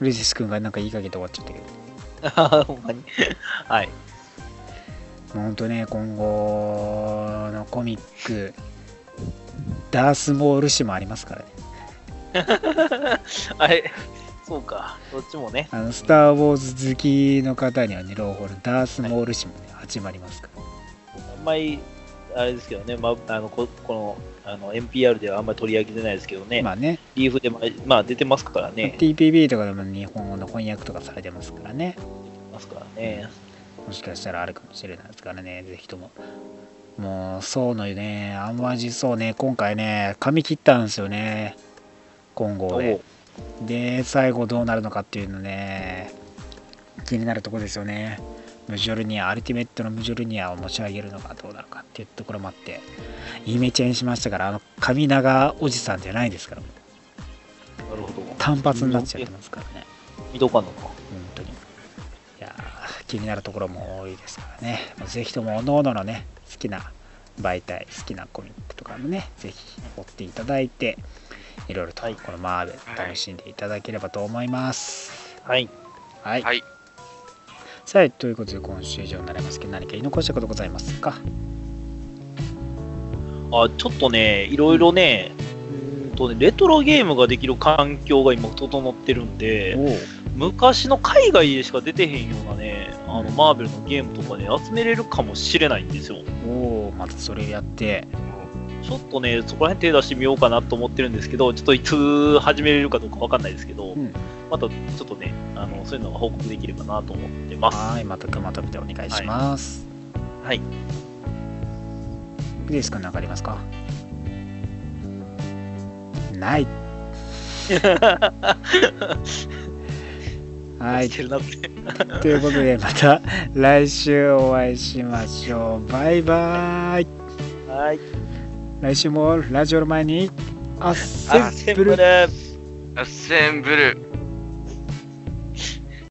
ルイシス君がなんか言いかけて終わっちゃったけど。ほんまに。はい。もうほんとね、今後のコミック、ダースモール誌もありますからね。あれ、そうか。どっちもね。あの、スター・ウォーズ好きの方にはね、朗報のダースモール誌もね、始まりますから。あんまり、あれですけどね、まあ、あのここのあの NPR ではあんまり取り上げてないですけどね、まあね、リーフでも、まあ、出てますからね、TPB とかでも日本語の翻訳とかされてますからね。ますからね。もしかしたらあるかもしれないですからね、ぜひとも。もう、そうのね、あんまじそうね、今回ね、髪切ったんですよね、今後で。で、最後どうなるのかっていうのね、気になるところですよね。ムジョルニア、アルティメットのムジョルニアを持ち上げるのかどうなのかっていうところもあって、イメチェンしましたから、あの髪長おじさんじゃないですから、なるほど。単発になっちゃってますからね。見とかんのか。気になるところも多いですからね。もうぜひとも、おのおののね、好きな媒体、好きなコミックとかもね、ぜひ追っていただいて、いろいろとはいこのマーベル楽しんでいただければと思います。はい。はい。はい。さあ、ということで今週以上になりますけど、何か言い残したことございますか？あ、ちょっとね、いろいろね、うーんとね、レトロゲームができる環境が今整ってるんで、お昔の海外でしか出てへんようなね、あの、マーベルのゲームとかね、集めれるかもしれないんですよ。おおまたそれやって、ちょっとね、そこら辺手出してみようかなと思ってるんですけど、ちょっといつ始めれるかどうかわかんないですけど、うんまたちょっとね、あの、そういうのが報告できればなと思ってます。はい、また熊飛びでお願いします。はい。グレイス君何かありますか？ない。はいしてるなって。ということでまた来週お会いしましょうバイバイはい。来週もラジオの前にアッセあ、ンブルセンブル。アッセンブル。